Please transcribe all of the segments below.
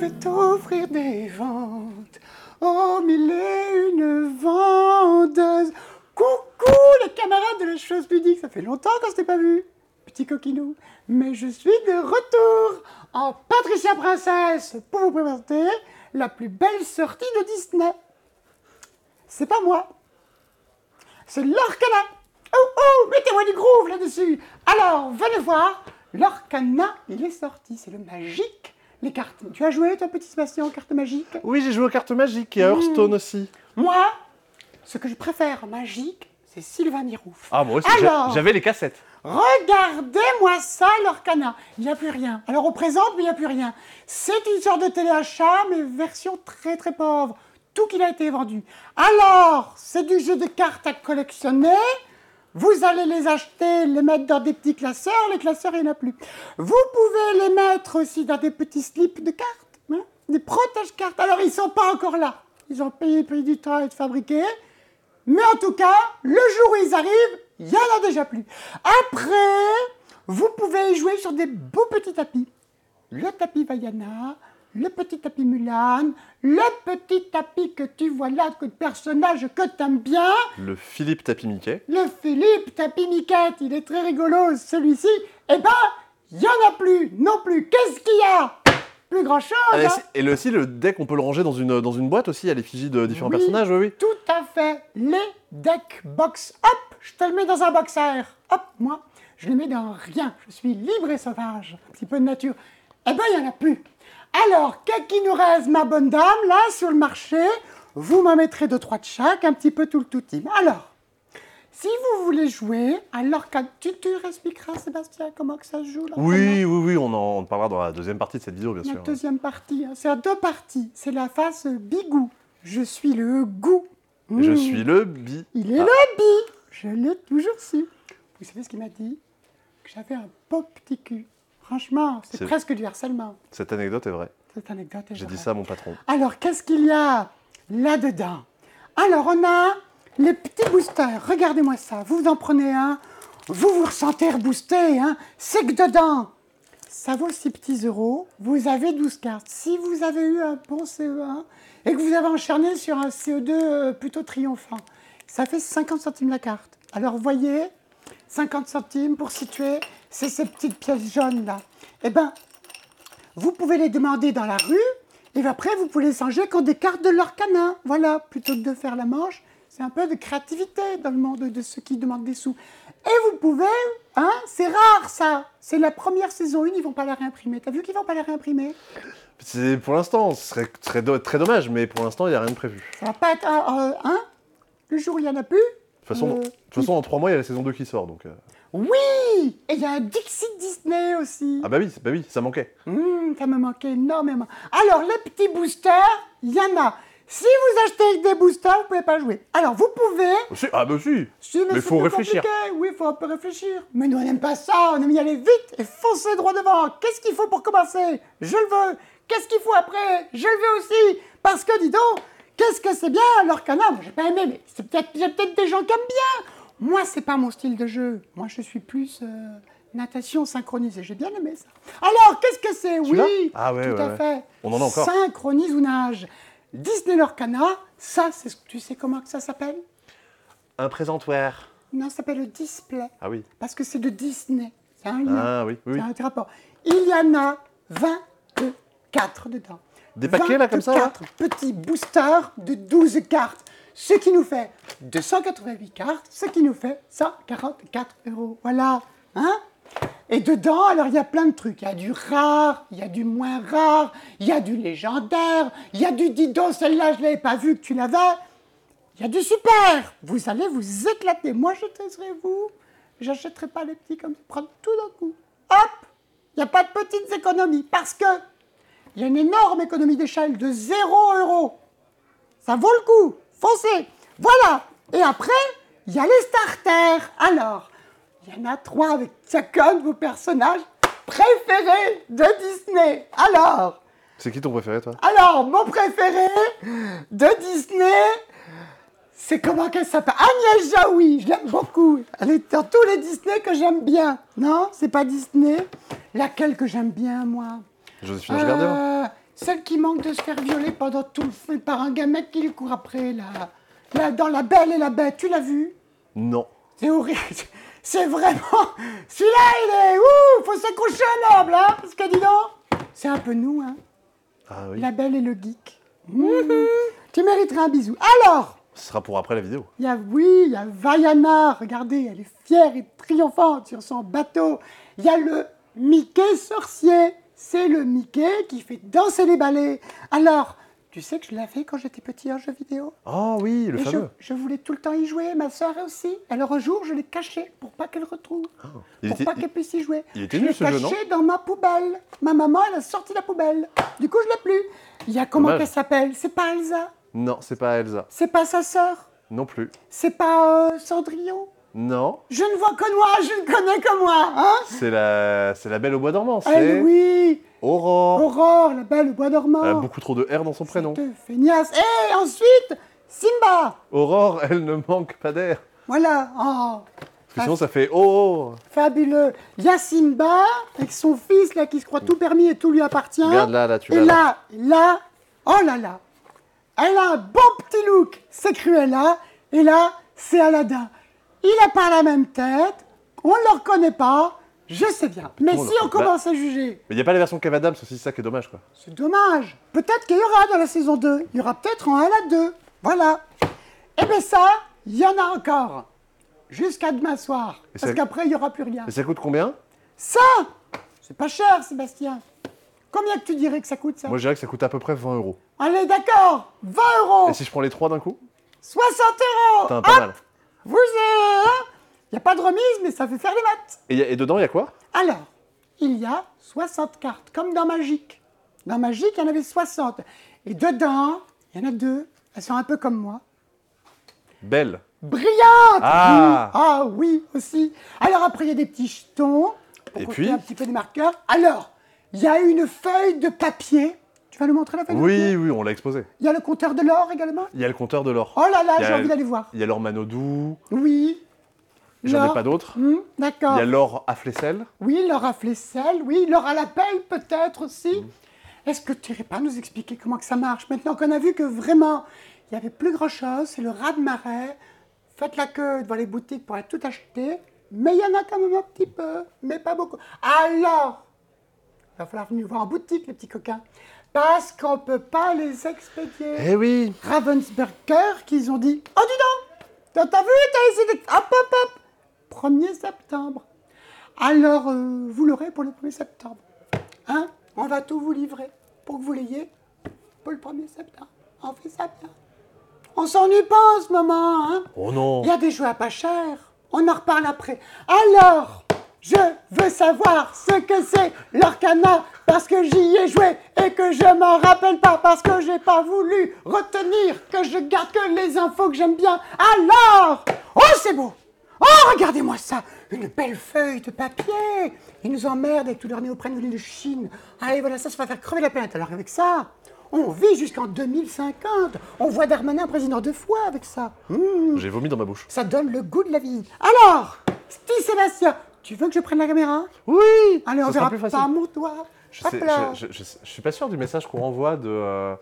vais t'offrir des ventes. Oh, mille et une vendeuse. Coucou les camarades de la chose ludique, ça fait longtemps qu'on s'était pas vu. Petit coquinou. Mais je suis de retour en Patricia Princesse pour vous présenter la plus belle sortie de Disney. C'est pas moi. C'est l'Orcana. Oh oh, mettez-moi du groove là-dessus. Alors, venez voir. L'Orcana, il est sorti. C'est le magique. Les cartes. Tu as joué, toi, petit Sébastien, aux cartes magiques? Oui, j'ai joué aux cartes magiques et à Hearthstone aussi. Moi, ce que je préfère en magique, c'est Sylvain Mirouf. Ah, moi aussi, Alors j'avais les cassettes. Regardez-moi ça, l'Orcana. Il n'y a plus rien. Alors on présente, mais il n'y a plus rien. C'est une sorte de téléachat, mais version très très pauvre. Tout qu'il a été vendu. Alors, c'est du jeu de cartes à collectionner. Vous allez les acheter, les mettre dans des petits classeurs. Les classeurs, il n'y en a plus. Vous pouvez les mettre aussi dans des petits slips de cartes. hein, des protège-cartes. Alors, ils ne sont pas encore là. Ils ont payé, du temps à être fabriqués. Mais en tout cas, le jour où ils arrivent, il n'y en a déjà plus. Après, vous pouvez jouer sur des beaux petits tapis. Le tapis Vaiana, le petit tapis Mulan, le petit tapis que tu vois là, que personnage que tu aimes bien, Le Philippe Tapi Mickey. le Philippe tapis Miquette, il est très rigolo celui-ci. Eh ben, il n'y en a plus non plus. Qu'est-ce qu'il y a? Plus grand-chose. Ah, et hein. et le- aussi, le deck, on peut le ranger dans une, dans une boîte aussi, à l'effigie de différents Oui. personnages, oui, oui. Tout à fait. Les deck box. Hop, je te le mets dans un box à air. Hop, moi, je le mets dans rien. Je suis libre et sauvage. Un petit peu de nature. Eh ben, il n'y en a plus. Alors, qu'est-ce qui nous reste, ma bonne dame, là, sur le marché? Vous m'en mettrez deux, trois de chaque, un petit peu tout le tout team. Alors, si vous voulez jouer, alors quand tu, tu expliqueras, Sébastien, comment que ça se joue là Oui, oui, oui, on en on parlera dans la deuxième partie de cette vidéo, bien la sûr. deuxième partie, hein, c'est en deux parties. C'est la face bigou. Je suis le goût. Je Mmh. suis le bi. Il est Ah. le bi. Je l'ai toujours su. Vous savez ce qu'il m'a dit? Que j'avais un beau petit cul. Franchement, c'est presque du harcèlement. Cette anecdote est vraie. Cette anecdote est J'ai dit ça à mon patron. Alors, qu'est-ce qu'il y a là-dedans? Alors, on a les petits boosters. Regardez-moi ça. Vous en prenez un. Vous vous ressentez reboosté. Hein C'est que dedans, ça vaut 6 petits euros. Vous avez 12 cartes. Si vous avez eu un bon CE1 et que vous avez enchaîné sur un CE2 euh, plutôt triomphant, ça fait 50 centimes la carte. Alors, vous voyez, 50 centimes pour situer, c'est ces petites pièces jaunes là. Eh ben, vous pouvez les demander dans la rue, et après, vous pouvez les changer contre des cartes de l'Orcana. Voilà, plutôt que de faire la manche, c'est un peu de créativité dans le monde de ceux qui demandent des sous. Et vous pouvez, hein, c'est rare ça, c'est la première saison 1, ils vont pas la réimprimer. T'as vu qu'ils vont pas la réimprimer? C'est pour l'instant, ce serait, do- très dommage, mais pour l'instant, il n'y a rien de prévu. Ça va pas être, euh, euh, hein? Le jour où il y en a plus De toute façon, Euh, de toute façon dans trois mois, il y a la saison 2 qui sort, donc... euh. Oui Et il y a un Dixit Disney aussi. Ah bah oui, bah oui, ça manquait. Hum, ça me manquait énormément. Alors, les petits boosters, il y en a. Si vous achetez des boosters, vous pouvez pas jouer. Alors, vous pouvez. Si, ah bah si Si, Mais c'est faut réfléchir. compliqué. Oui, il faut un peu réfléchir. Mais nous, on n'aime pas ça. On aime y aller vite et foncer droit devant. Qu'est-ce qu'il faut pour commencer? Je le veux. Qu'est-ce qu'il faut après? Je le veux aussi. Parce que, dis donc, qu'est-ce que c'est bien l'Orcana Moi, j'ai pas aimé, mais c'est peut-être il y a peut-être des gens qui aiment bien. Moi, c'est pas mon style de jeu. Moi, je suis plus euh, natation synchronisée. J'ai bien aimé ça. Alors, qu'est-ce que c'est? Oui, Ah ouais, tout ouais, à ouais. fait. On en a encore. Synchronise ou nage. Disney l'Orcana, ça, c'est ce- tu sais comment ça s'appelle? Un présentoir. Non, ça s'appelle le display. Ah oui. Parce que c'est de Disney. C'est un lien. Ah oui, oui. C'est un rapport. Il y en a 24 dedans. Des paquets, là, comme ça, là? 24 petits boosters de 12 cartes. Ce qui nous fait 288 cartes, ce qui nous fait 144 euros. Voilà. Hein? Et dedans, alors, il y a plein de trucs. Il y a du rare, il y a du moins rare, il y a du légendaire, il y a du Dido, celle-là, je ne l'avais pas vu que tu l'avais. Il y a du super. Vous allez vous éclater. Moi, je testerai vous. J'achèterai pas les petits comme ça. Prendre tout d'un coup. Hop Il n'y a pas de petites économies. Parce que il y a une énorme économie d'échelle de 0 euros. Ça vaut le coup. Foncez. Voilà. Et après, il y a les starters. Alors, il y en a trois avec chacun de vos personnages préférés de Disney. Alors, C'est qui ton préféré, toi? Alors, mon préféré de Disney, c'est comment qu'elle s'appelle? Agnès Jaoui, je l'aime beaucoup. Elle est dans tous les Disney que j'aime bien. Non, c'est pas Disney. Laquelle que j'aime bien, moi? Joséphine Ange Gardien Euh, Celle qui manque de se faire violer pendant tout le film par un gamin qui lui court après, là. Là, dans La Belle et la Bête, tu l'as vu? Non. C'est horrible. C'est vraiment. Celui-là, il est. Ouh, faut s'accrocher à noble, hein Parce que dis donc, c'est un peu nous, hein. Ah oui. La Belle et le Geek. Mhm. Tu mériterais un bisou. Alors, Ce sera pour après la vidéo. il y a, oui, il y a Vaiana, regardez, elle est fière et triomphante sur son bateau. Il y a le Mickey sorcier. C'est le Mickey qui fait danser les balais. Alors, tu sais que je l'avais quand j'étais petit en jeu vidéo Ah oui, le Et fameux. je voulais tout le temps y jouer, ma soeur aussi. Alors un jour, je l'ai caché pour pas qu'elle retrouve, Il pour était, pas qu'elle puisse y jouer. il était je l'ai ce jeu, non caché dans ma poubelle. Ma maman, elle a sorti la poubelle. Du coup, je l'ai plus. Il y a comment qu'elle s'appelle? C'est pas Elsa? Non, c'est pas Elsa. C'est pas sa sœur? Non plus. C'est pas euh, Cendrillon? Non. Je ne vois que moi, je ne connais que moi, hein? C'est la, c'est la belle au bois dormant. Eh C'est oui Aurore. Aurore, la belle au bois dormant. Elle a beaucoup trop de R dans son prénom. Cette feignasse. Et ensuite, Simba Aurore, elle ne manque pas d'air. Voilà. Oh, Parce que sinon, ça fait oh, oh. fabuleux. Il y a Simba, avec son fils, là, qui se croit tout permis et tout lui appartient. Regarde là, là, tu Et l'as. là. là, là, oh là là, elle a un bon petit look, c'est Cruella, et là, c'est Aladdin. Il n'a pas la même tête, on ne le reconnaît pas, je sais bien. Mais si on reconnaît. commence à juger, Mais il n'y a pas la version Kev Adams aussi, c'est ça qui est dommage, quoi. c'est dommage. Peut-être qu'il y aura dans la saison 2, il y aura peut-être un Aladdin 2, voilà. Et bien ça, il y en a encore, jusqu'à demain soir, Et parce ça- qu'après, il n'y aura plus rien. Et ça coûte combien? Ça, c'est pas cher, Sébastien. Combien que tu dirais que ça coûte, ça? Moi, je dirais que ça coûte à peu près 20 euros. Allez, d'accord, 20 euros, Et si je prends les trois d'un coup? 60 euros. Putain, pas mal. Vous êtes... Il n'y a pas de remise, mais ça fait faire les maths. Et, y a- et dedans, il y a quoi? Alors, il y a 60 cartes, comme dans Magique. Dans Magique, il y en avait 60. Et dedans, il y en a deux. Elles sont un peu comme moi. Belle. Brillantes Ah. oui. Ah oui, aussi. Alors après, il y a des petits jetons. Pour Et puis un petit peu des marqueurs. Alors, il y a une feuille de papier. Vas nous montrer la feuille Oui, oui, on l'a exposé. Il y a le compteur de l'or également. Il y a le compteur de l'or. Oh là là, Il j'ai envie d'aller voir. Il y a l'or Manodou. Oui. J'en ai pas d'autres. Hmm, Il D'accord. y a l'or à Flessel. Oui, l'or à Flessel, oui, l'or à la pelle peut-être aussi. Est-ce que tu irais pas nous expliquer comment que ça marche Maintenant qu'on a vu que vraiment, il n'y avait plus grand-chose, c'est le raz de marée. Faites la queue devant les boutiques pour être tout acheté. Mais il y en a quand même un petit peu, mais pas beaucoup. Alors, il va falloir venir voir en boutique, les petits coquins. Parce qu'on ne peut pas les expédier. Eh oui Ravensburger qu'ils ont dit Oh, dis donc T'as vu T'as essayé de. Hop, hop, hop 1er septembre. Alors, euh, vous l'aurez pour le 1er septembre. Hein On va tout vous livrer pour que vous l'ayez pour le 1er septembre. On fait ça bien. On s'ennuie pas en ce moment, hein Oh non il y a des jeux à pas cher. On en reparle après. Alors, je veux savoir ce que c'est l'Orcana parce que j'y ai joué et que je m'en rappelle pas parce que j'ai pas voulu retenir que je garde que les infos que j'aime bien. Alors, oh c'est beau. Oh regardez-moi ça, une belle feuille de papier. Ils nous emmerdent avec tout leur néoprène de Chine. Allez voilà ça, ça va faire crever la planète. Alors avec ça. On vit jusqu'en 2050. On voit Darmanin président deux fois avec ça. Mmh. J'ai vomi dans ma bouche. Ça donne le goût de la vie. Alors, Steve Sébastien, tu veux que je prenne la caméra? Oui Allez, on verra plus pas mon doigt. Je, sais- là. je, je- je- je suis pas sûr du message qu'on renvoie de euh,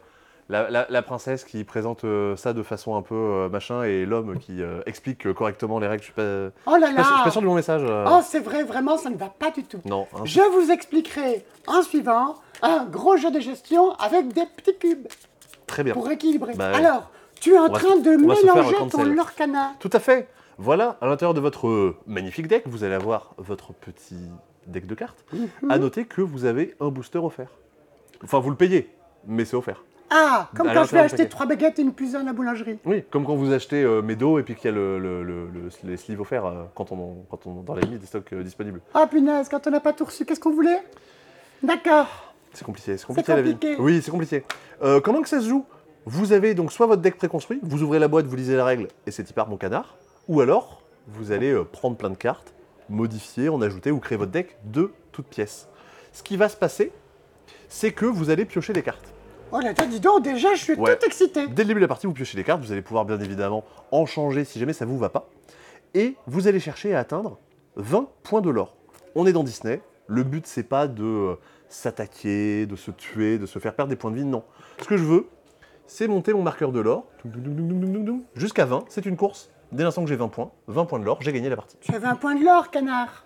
la, la- la princesse qui présente euh, ça de façon un peu euh, machin et l'homme qui explique correctement les règles. Je suis pas, Oh là je suis pas, je suis là pas sûr du bon message. Oh, c'est vrai, vraiment, ça ne va pas du tout. Non. hein. Je vous expliquerai en suivant un gros jeu de gestion avec des petits cubes Très bien. pour équilibrer. Bah. Alors, tu es en train se- de mélanger ton. Lorcana. Tout à fait. Voilà, à l'intérieur de votre magnifique deck, vous allez avoir votre petit deck de cartes. Mhm. À noter que vous avez un booster offert. Enfin, vous le payez, mais c'est offert. Ah, comme À quand je vais acheter trois baguettes et une pizza à la boulangerie. Oui, comme quand vous achetez euh, Medo et puis qu'il y a le, le- le- le- les sleeves offerts euh, quand, on, quand on dans la limite des stocks euh, disponibles. Ah punaise, quand on n'a pas tout reçu, qu'est-ce qu'on voulait? D'accord. C'est compliqué, c'est compliqué, la vie. Oui, c'est compliqué. Euh, comment que ça se joue? Vous avez donc soit votre deck préconstruit, vous ouvrez la boîte, vous lisez la règle et c'est y part mon canard, ou alors vous allez euh, prendre plein de cartes, modifier, en ajouter ou créer votre deck de toutes pièces. Ce qui va se passer, c'est que vous allez piocher des cartes. Oh là là, dis donc, déjà, je suis Ouais. toute excitée. Dès le début de la partie, vous piochez les cartes, vous allez pouvoir bien évidemment en changer si jamais ça vous va pas. Et vous allez chercher à atteindre 20 points de l'or. On est dans Disney, Le but, c'est pas de euh, s'attaquer, de se tuer, de se faire perdre des points de vie, non. Ce que je veux, c'est monter mon marqueur de l'or, jusqu'à 20, c'est une course. Dès l'instant que j'ai 20 points, 20 points de l'or, j'ai gagné la partie. Tu avais un point de l'or, canard.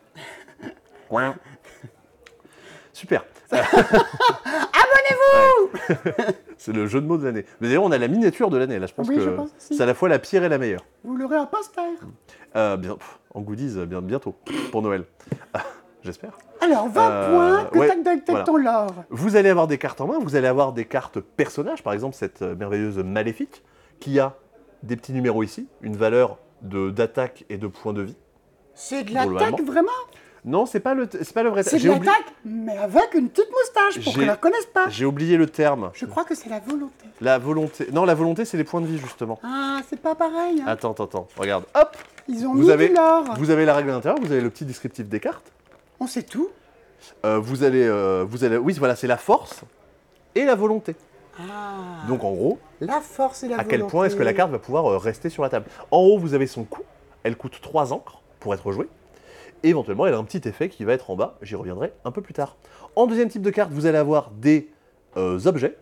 Super. Abonnez-vous C'est le jeu de mots de l'année. Mais d'ailleurs, on a la miniature de l'année. Là, je pense Oui, je que pense c'est à la fois la pire et la meilleure. Vous l'aurez en poster. Euh, bien, pff, en goodies, euh, bien, bientôt, pour Noël. J'espère. Alors, 20 Euh, points que ouais, ton l'or. Vous allez avoir des cartes en main, vous allez avoir des cartes personnages, par exemple cette euh, merveilleuse Maléfique, qui a des petits numéros ici, une valeur de- d'attaque et de points de vie. C'est de l'attaque, vraiment? Non, c'est pas le, c'est pas le vrai. C'est de oublié, l'attaque, mais avec une petite moustache, pour qu'on la connaisse pas. j'ai oublié le terme. Je crois que c'est la volonté. La volonté. Non, la volonté, c'est les points de vie justement. Ah, c'est pas pareil. hein. Attends, attends, attends. Regarde. Hop. Ils ont Vous mis avez, du vous avez la règle à l'intérieur. Vous avez le petit descriptif des cartes. On sait tout. Euh, vous allez, euh, vous allez. Oui, voilà, c'est la force et la volonté. Ah, Donc en gros, la force et la à volonté. quel point est-ce que la carte va pouvoir euh, rester sur la table? En haut, vous avez son coût. Elle coûte 3 encres pour être jouée. Et éventuellement, elle a un petit effet qui va être en bas. J'y reviendrai un peu plus tard. En deuxième type de carte, vous allez avoir des euh, objets.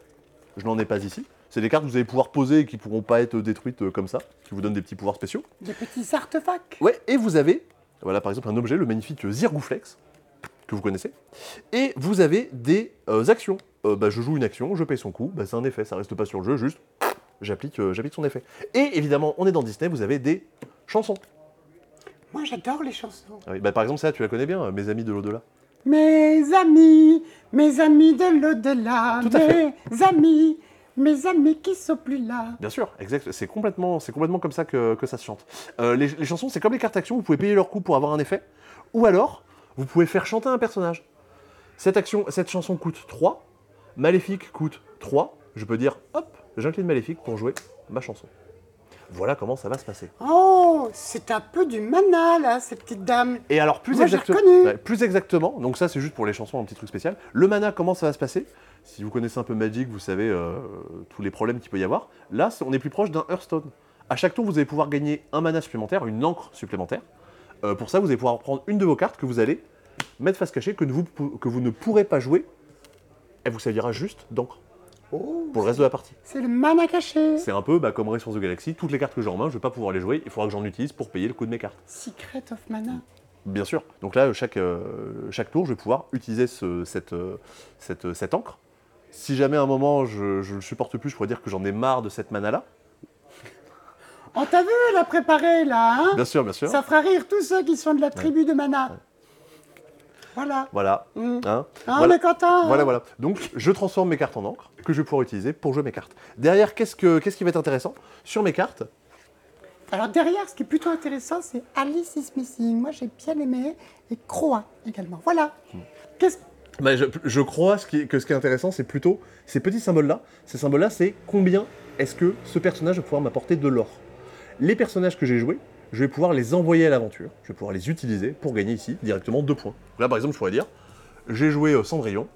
Je n'en ai pas ici. C'est des cartes que vous allez pouvoir poser et qui ne pourront pas être détruites euh, comme ça, qui vous donnent des petits pouvoirs spéciaux. Des petits artefacts. Ouais, et vous avez, voilà par exemple un objet, le magnifique Zirgouflex, que vous connaissez. Et vous avez des euh, actions. Euh, bah, je joue une action, je paye son coût, bah, c'est un effet, ça reste pas sur le jeu, juste j'applique euh, j'applique son effet. Et évidemment, on est dans Disney, vous avez des chansons. Moi, j'adore les chansons. Ah oui, bah, par exemple, ça, tu la connais bien, euh, Mes amis de l'au-delà. Mes amis, mes amis de l'au-delà. Tout à fait. Mes amis, mes amis qui sont plus là. Bien sûr, exact. C'est complètement, c'est complètement comme ça que, que ça se chante. Euh, les, les chansons, c'est comme les cartes actions, vous pouvez payer leur coût pour avoir un effet, ou alors vous pouvez faire chanter un personnage. Cette, action, cette chanson coûte 3, Maléfique coûte 3, je peux dire, hop, j'incline Maléfique pour jouer ma chanson. Voilà comment ça va se passer. Oh, c'est un peu du mana, là, ces petites dames. Et alors, plus, Moi, j'ai exacte- reconnu. ouais, plus exactement, donc ça c'est juste pour les chansons, un petit truc spécial. Le mana, comment ça va se passer? Si vous connaissez un peu Magic, vous savez euh, tous les problèmes qu'il peut y avoir. Là, on est plus proche d'un Hearthstone. À chaque tour, vous allez pouvoir gagner un mana supplémentaire, une encre supplémentaire. Euh, pour ça, vous allez pouvoir prendre une de vos cartes que vous allez mettre face cachée, que vous, que vous ne pourrez pas jouer. Elle vous servira juste d'encre Oh, pour le reste de la partie. c'est le mana caché. C'est un peu bah, comme Race for the Galaxy, toutes les cartes que j'ai en main, je vais pas pouvoir les jouer, il faudra que j'en utilise pour payer le coût de mes cartes. Secret of mana. Bien sûr. Donc là, chaque, euh, chaque tour, je vais pouvoir utiliser ce- cette, euh, cette, cette encre. Si jamais à un moment je ne le supporte plus, je pourrais dire que j'en ai marre de cette mana-là. On t'a vu la préparer, là, hein? Bien sûr, bien sûr. Ça fera rire tous ceux qui sont de la tribu de mana. Voilà. Voilà. Mm. Hein Ah, Voilà. on est content. Voilà, voilà. Donc, je transforme mes cartes en encre que je vais pouvoir utiliser pour jouer mes cartes. Derrière, qu'est-ce, que, qu'est-ce qui va être intéressant Sur mes cartes, Alors derrière, ce qui est plutôt intéressant, c'est Alice is Missing. Moi, j'ai bien aimé. Et Croix également. Voilà. Mm. Qu'est-ce bah, je, je crois ce qui- que ce qui est intéressant, c'est plutôt ces petits symboles-là. Ces symboles-là, c'est combien est-ce que ce personnage va pouvoir m'apporter de l'or? Les personnages que j'ai joués, je vais pouvoir les envoyer à l'aventure. Je vais pouvoir les utiliser pour gagner ici directement deux points. Là, par exemple, je pourrais dire j'ai joué euh, Cendrillon,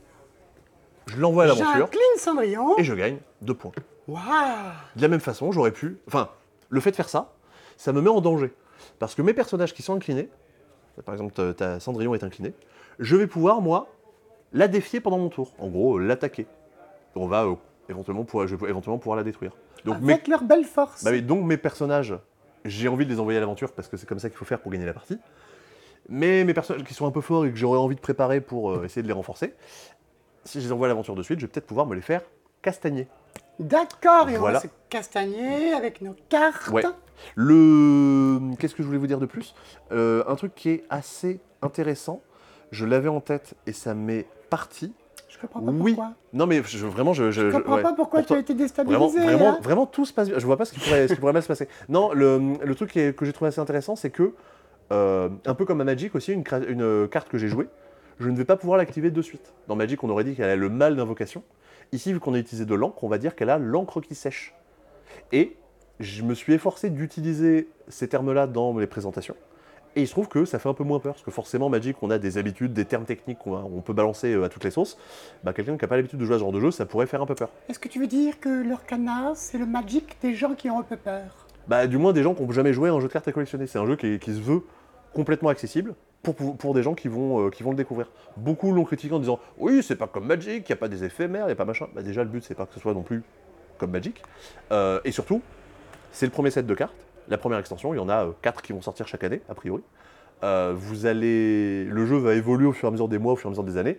je l'envoie à l'aventure Cendrillon. et je gagne deux points. Waouh De la même façon, j'aurais pu. Enfin, le fait de faire ça, ça me met en danger. Parce que mes personnages qui sont inclinés, par exemple, ta- Cendrillon est incliné, je vais pouvoir, moi, la défier pendant mon tour. En gros, l'attaquer. On va euh, éventuellement, pouvoir, je vais éventuellement pouvoir la détruire. Donc, mes, Avec leur belle force. bah donc mes personnages, j'ai envie de les envoyer à l'aventure parce que c'est comme ça qu'il faut faire pour gagner la partie. Mais mes personnages qui sont un peu forts et que j'aurais envie de préparer pour euh, essayer de les renforcer, si je les envoie à l'aventure de suite, je vais peut-être pouvoir me les faire castagner. D'accord, et Voilà. on va se castagner avec nos cartes. Ouais. Le. Qu'est-ce que je voulais vous dire de plus? Euh, Un truc qui est assez intéressant, je l'avais en tête et ça m'est parti. Je comprends pas Oui. pourquoi. Non, mais je- vraiment, je. Je comprends ouais. pas pourquoi tu as été déstabilisé. vraiment, vraiment, tout se passe bien. Je vois pas ce qui pourrait, ce qui pourrait mal se passer. Non, le, le truc que j'ai trouvé assez intéressant, c'est que, euh, un peu comme à Magic aussi, une, une euh, carte que j'ai jouée, je ne vais pas pouvoir l'activer de suite. Dans Magic, on aurait dit qu'elle a le mal d'invocation. Ici, vu qu'on a utilisé de l'encre, on va dire qu'elle a l'encre qui sèche. Et je me suis efforcé d'utiliser ces termes-là dans les présentations. Et il se trouve que ça fait un peu moins peur, parce que forcément, Magic, on a des habitudes, des termes techniques qu'on peut balancer euh, à toutes les sauces. Bah, Quelqu'un qui n'a pas l'habitude de jouer à ce genre de jeu, ça pourrait faire un peu peur. Est-ce que tu veux dire que leur canard, c'est le magic des gens qui ont un peu peur? Bah, du moins des gens qui n'ont jamais joué à un jeu de cartes à collectionner. C'est un jeu qui, qui se veut complètement accessible. pour, pour, pour des gens qui vont, euh, qui vont le découvrir. Beaucoup l'ont critiqué en disant oui, c'est pas comme Magic, il n'y a pas des éphémères, il n'y a pas machin. Bah, déjà, le but, c'est pas que ce soit non plus comme Magic. Euh, et surtout, c'est le premier set de cartes, la première extension. Il y en a 4 qui vont sortir chaque année, a priori. Euh, vous allez, le jeu va évoluer au fur et à mesure des mois, au fur et à mesure des années.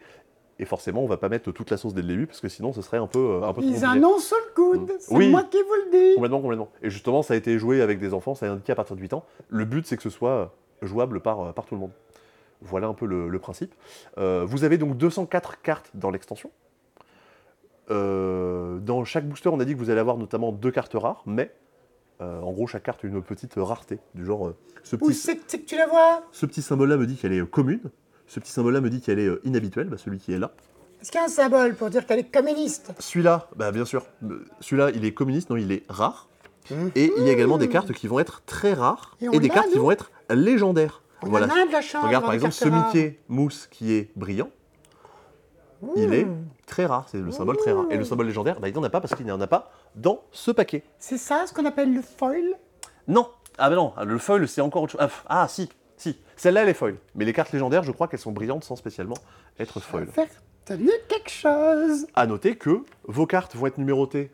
Et forcément, on va pas mettre toute la sauce dès le début parce que sinon, ce serait un peu, euh, un peu Ils annoncent le coude, c'est Oui. moi qui vous le dis. Complètement, complètement. Et justement, ça a été joué avec des enfants, ça a indiqué à partir de 8 ans. Le but, c'est que ce soit jouable par, euh, par tout le monde. Voilà un peu le, le principe. Euh, vous avez donc 204 cartes dans l'extension. Euh, dans chaque booster, on a dit que vous allez avoir notamment deux cartes rares, mais euh, en gros, chaque carte a une petite rareté. Du genre, euh, ce Où petit, c'est que c'est que tu la vois? ce petit symbole-là me dit qu'elle est euh, commune. Ce petit symbole-là me dit qu'elle est euh, inhabituelle, bah, celui qui est là. Est-ce qu'il y a un symbole pour dire qu'elle est communiste? Celui-là, bah bien sûr, celui-là, il est communiste, non, il est rare. Et il y a également des cartes qui vont être très rares Et des cartes qui vont être légendaires. On voilà. en a de la chance. Regarde par exemple ce. Mickey mousse qui est brillant, il est très rare, c'est le symbole très rare. Et le symbole légendaire, bah, il n'y en a pas parce qu'il n'y en a pas dans ce paquet. C'est ça ce qu'on appelle le foil? Non Ah bah non, le foil c'est encore autre chose. Ah, Ah si, si, celle-là elle est foil. Mais les cartes légendaires, je crois qu'elles sont brillantes sans spécialement être foil. Faire tenir quelque chose. À noter que vos cartes vont être numérotées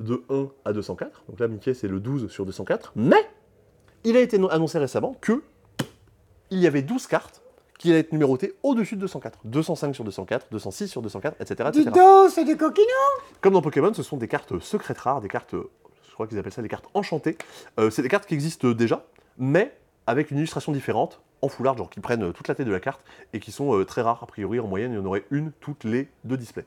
de 1 à 204. Donc là, Mickey, c'est le 12 sur 204. Mais il a été no- annoncé récemment que il y avait 12 cartes qui allaient être numérotées au-dessus de 204. 205 sur 204, 206 sur 204, etc. Dis etc. donc, c'est des coquinons Comme dans Pokémon, ce sont des cartes secrètes rares, des cartes, je crois qu'ils appellent ça des cartes enchantées. Euh, c'est des cartes qui existent déjà, mais avec une illustration différente, en foulard, genre qui prennent euh, toute la tête de la carte, et qui sont euh, très rares. A priori, en moyenne, il y en aurait une toutes les deux displays.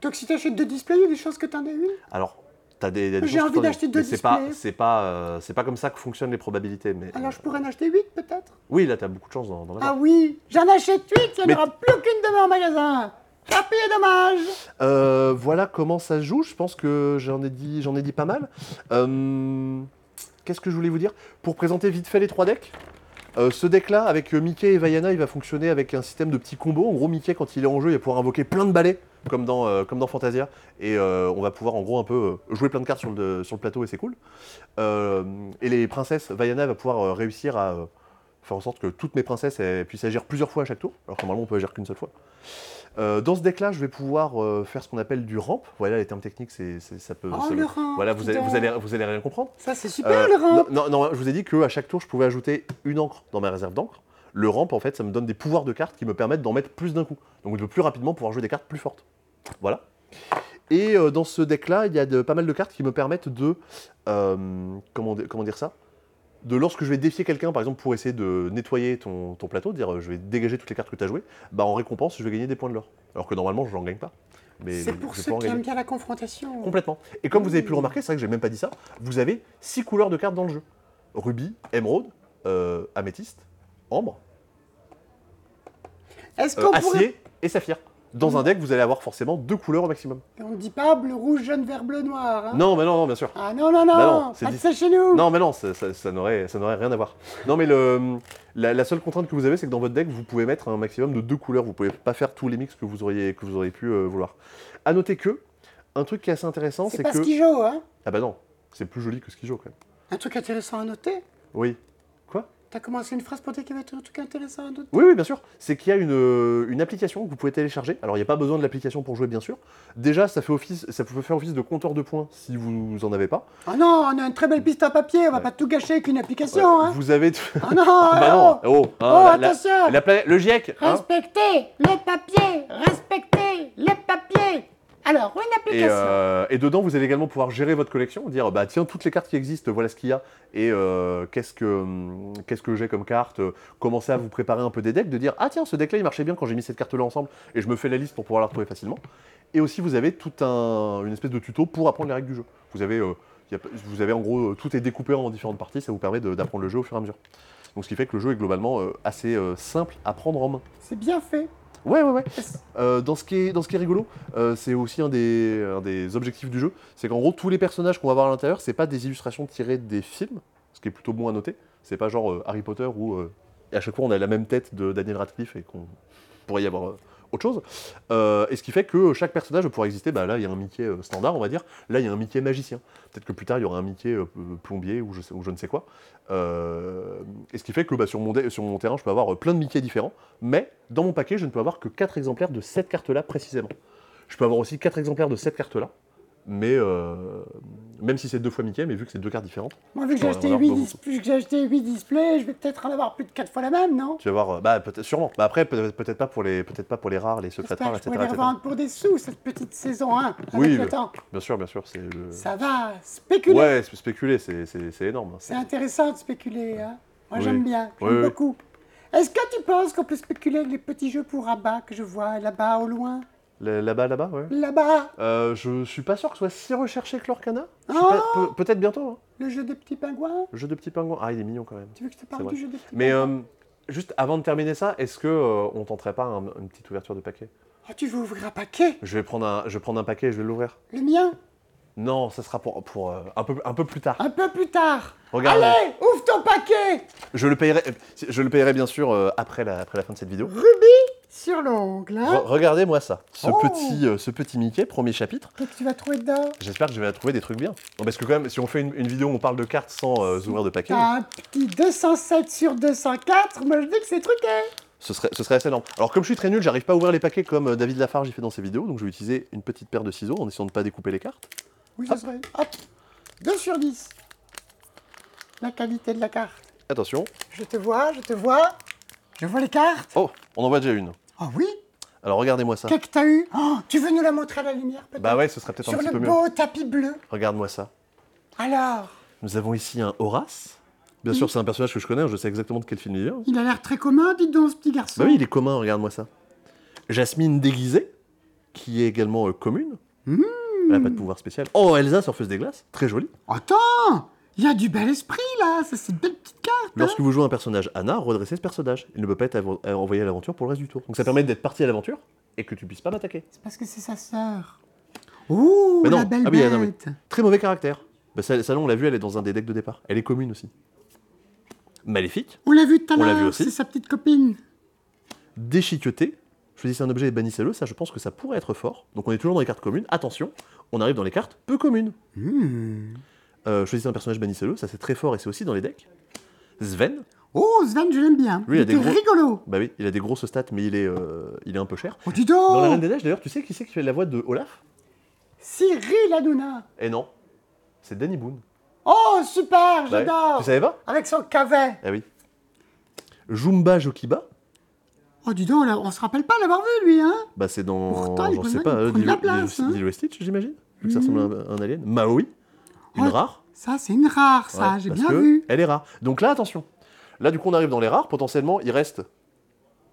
Donc si t'achètes deux displays, il y a des chances que t'en aies une? Alors, t'as des, des J'ai envie d'acheter deux mais c'est pas, displays. c'est pas, euh, c'est pas comme ça que fonctionnent les probabilités. Mais Alors je euh, pourrais en acheter huit peut-être? Oui, là, t'as beaucoup de chance dans, dans la Ah oui, j'en achète huit, il n'y en aura plus aucune demain en magasin. Tapis et dommage Euh, voilà comment ça se joue. Je pense que j'en ai dit, j'en ai dit pas mal. Qu'est-ce que je voulais vous dire? Pour présenter vite fait les trois decks? Euh, ce deck-là, avec euh, Mickey et Vaiana, il va fonctionner avec un système de petits combos. En gros, Mickey, quand il est en jeu, il va pouvoir invoquer plein de balais, comme dans, euh, Fantasia. Et on va pouvoir, en gros, un peu jouer plein de cartes sur le, plateau, et c'est cool. Et les princesses, Vaiana va pouvoir réussir à faire en sorte que toutes mes princesses puissent agir plusieurs fois à chaque tour. Alors que normalement, on peut agir qu'une seule fois. Euh, dans ce deck-là, je vais pouvoir euh, faire ce qu'on appelle du ramp. Voilà, les termes techniques, c'est, c'est- ça peut. Oh ça- le rang voilà, vous allez, vous, allez, vous allez rien comprendre. Ça c'est super Euh, le rang non, non, non, je vous ai dit qu'à chaque tour, je pouvais ajouter une encre dans ma réserve d'encre. Le ramp, en fait, ça me donne des pouvoirs de cartes qui me permettent d'en mettre plus d'un coup. Donc de plus rapidement pouvoir jouer des cartes plus fortes. Voilà. Et euh, dans ce deck-là, il y a de, pas mal de cartes qui me permettent de... euh, comment dire ça? De lorsque je vais défier quelqu'un, par exemple, pour essayer de nettoyer ton, ton plateau, dire euh, je vais dégager toutes les cartes que tu as jouées, bah en récompense, je vais gagner des points de l'or. Alors que normalement, je n'en gagne pas. Mais C'est pour ceux qui aiment bien la confrontation. Complètement. Et comme vous avez pu le remarquer, c'est vrai que j'ai même pas dit ça, vous avez six couleurs de cartes dans le jeu. Rubis, émeraude, euh, améthyste, ambre, Est-ce euh, qu'on acier pourrait... et saphir. Dans un deck, vous allez avoir forcément deux couleurs au maximum. On ne dit pas bleu, rouge, jaune, vert, bleu, noir. hein Non, mais non, non, bien sûr. Ah non, non, non, Bah non, c'est pas de dix- ça chez nous Non, mais non, ça, ça- ça n'aurait rien à voir. Non, mais le, la, la seule contrainte que vous avez, c'est que dans votre deck, vous pouvez mettre un maximum de deux couleurs. Vous pouvez pas faire tous les mix que vous auriez, que vous auriez pu euh, vouloir. À noter que, un truc qui est assez intéressant, C'est c'est pas que... Skijo, hein Ah bah non, c'est plus joli que Skijo, quand même. Un truc intéressant à noter? Oui. Quoi? T'as commencé une phrase pour dire qu'il y avait un truc intéressant à Oui, oui, bien sûr. C'est qu'il y a une, euh, une application que vous pouvez télécharger. Alors, il n'y a pas besoin de l'application pour jouer, bien sûr. Déjà, ça, fait office, ça peut faire office de compteur de points si vous en avez pas. Ah non, on a une très belle piste à papier, on va Ouais. pas tout gâcher avec une application, Ouais, hein Vous avez. Ah non, bah non oh, Oh, hein, Oh, la- la- attention la Le GIEC hein Respectez le papier Respectez le papier Alors, une et, application. euh, et dedans, vous allez également pouvoir gérer votre collection, dire bah tiens, toutes les cartes qui existent, voilà ce qu'il y a, et euh, qu'est-ce que, hum, qu'est-ce que j'ai comme carte, euh, commencer à vous préparer un peu des decks, de dire ah tiens, ce deck-là il marchait bien quand j'ai mis cette carte-là ensemble, et je me fais la liste pour pouvoir la retrouver facilement. Et aussi, vous avez tout un, une espèce de tuto pour apprendre les règles du jeu. Vous avez, euh, il y a- vous avez en gros, tout est découpé en différentes parties, ça vous permet de- d'apprendre le jeu au fur et à mesure. Donc ce qui fait que le jeu est globalement assez simple à prendre en main. C'est bien fait. Ouais, ouais, ouais. Euh, dans, ce qui est, dans ce qui est rigolo, euh, c'est aussi un des, un des objectifs du jeu, c'est qu'en gros, tous les personnages qu'on va voir à l'intérieur, c'est pas des illustrations tirées des films, ce qui est plutôt bon à noter. C'est pas genre euh, Harry Potter où à chaque fois on a la même tête de Daniel Radcliffe et qu'on pourrait y avoir autre chose. Euh, et ce qui fait que chaque personnage va pouvoir exister. Bah, là, il y a un Mickey euh, standard, on va dire. Là, il y a un Mickey magicien. Peut-être que plus tard, il y aura un Mickey euh, plombier ou je, sais- ou je ne sais quoi. Et ce qui fait que bah, sur, mon terrain, je peux avoir plein de Mickey différents. Mais dans mon paquet, je ne peux avoir que 4 exemplaires de cette carte-là précisément. Je peux avoir aussi 4 exemplaires de cette carte-là. Mais euh, même si c'est deux fois Mickey, mais vu que c'est deux cartes différentes, Moi, vu que j'ai acheté, on va 8 voir dis- vu que j'ai acheté 8 displays, je vais peut-être en avoir plus de 4 fois la même, non? Tu vas voir. euh, Bah, sûrement. Bah, après, peut- peut-être pas, pour les- peut-être pas pour les rares, les secrets rares, je etc. les etc. revendre pour des sous, cette petite saison 1, avec Oui, le temps. Bien sûr, bien sûr. C'est le... Ça va, spéculer. Ouais, sp- spéculer, c'est, énorme. C'est intéressant de spéculer, hein. Moi, Oui. j'aime bien, j'aime Oui, oui. beaucoup. Est-ce que tu penses qu'on peut spéculer avec les petits jeux pour rabat que je vois là-bas au loin? Là-bas, là-bas, ouais. Là-bas, Euh, je suis pas sûr que ce soit si recherché que l'Orcana. Ah peut-être bientôt. Hein. le jeu des petits pingouins Le jeu de petits pingouins. Ah, il est mignon quand même. Tu veux que je te parle du jeu des petits Mais pingouins? euh, juste avant de terminer ça, est-ce que euh, on tenterait pas un- une petite ouverture de paquet? Ah, tu veux ouvrir un paquet? Je vais prendre un, je vais prendre un paquet et je vais l'ouvrir. Le mien? Non, ça sera pour, pour euh, un, peu, un peu plus tard. Un peu plus tard. Regarde. Allez, ouvre ton paquet Je le payerai, je le payerai bien sûr après, la, après la fin de cette vidéo. Rubis sur l'ongle, hein Re- Regardez-moi ça, ce, Oh. petit, euh, ce petit Mickey, premier chapitre. Qu'est-ce que tu vas trouver dedans? J'espère que je vais trouver des trucs bien. Non, parce que quand même, si on fait une, une vidéo où on parle de cartes sans euh, ouvrir de paquet, un petit 207 sur 204, moi je dis que c'est truqué. ce serait, ce serait assez énorme. Alors comme je suis très nul, j'arrive pas à ouvrir les paquets comme euh, David Lafarge il fait dans ses vidéos, donc je vais utiliser une petite paire de ciseaux en essayant de pas découper les cartes. Oui, ce serait. Hop 2 sur 10. La qualité de la carte. Attention. Je te vois, je te vois. Je vois les cartes. Oh, on en voit déjà une. Ah oui Alors regardez-moi ça. Qu'est-ce que t'as eu Oh, Tu veux nous la montrer à la lumière peut-être Bah ouais, ce serait peut-être un Sur petit le peu mieux. beau tapis bleu. Regarde-moi ça. Alors, Nous avons ici un Horace. Bien sûr, c'est un personnage que je connais, je sais exactement de quel film il vient. il a l'air très commun, dis donc, ce petit garçon. Bah oui, il est commun, regarde-moi ça. Jasmine déguisée, qui est également euh, commune. Mmh. Elle n'a pas de pouvoir spécial. Oh, Elsa, surfeuse des glaces, très jolie. Attends Il y a du bel esprit là, ça c'est une belle petite carte. hein. Lorsque vous jouez un personnage Anna, redressez ce personnage. Il ne peut pas être euh, envoyé à l'aventure pour le reste du tour. Donc ça permet d'être parti à l'aventure et que tu puisses pas m'attaquer. C'est parce que c'est sa sœur. Ouh, Mais non, la belle ah oui, ah non, bête. Très mauvais caractère. Bah, ça, ça, on l'a vu, elle est dans un des decks de départ. Elle est commune aussi. Maléfique, On l'a vu tout à On l'a vu l'heure, aussi. c'est sa petite copine. déchiqueté. Choisissez un objet et bannissez-le. Ça, je pense que ça pourrait être fort. Donc on est toujours dans les cartes communes. Attention, on arrive dans les cartes peu communes. Hmm. Euh, choisissez un personnage, bannissez-le. Ça, c'est très fort et c'est aussi dans les decks. Sven, Oh, Sven, je l'aime bien. Lui, il a des était gros- rigolo. bah oui, il a des grosses stats, mais il est, euh, il est un peu cher. Oh, dis Dans la donc Reine des Neiges, d'ailleurs, tu sais qui c'est qui fait la voix de Olaf? Cyril Hanouna. Eh non, c'est Danny Boone. Oh, super, Bah j'adore. Tu savais pas? Avec son cavet. Ah oui. Jumba Jokiba, Oh, dis donc, on se rappelle pas l'avoir vu, lui, hein? Bah c'est dans. Pourtant, il sais pas, Lilo- hein. Et Stitch, j'imagine Vu que ça ressemble à un, un alien. Maui, une Ouais, rare. Ça, c'est une rare, ça, Ouais, j'ai bien vu. Elle est rare. Donc là, attention. Là, du coup, on arrive dans les rares. Potentiellement, il reste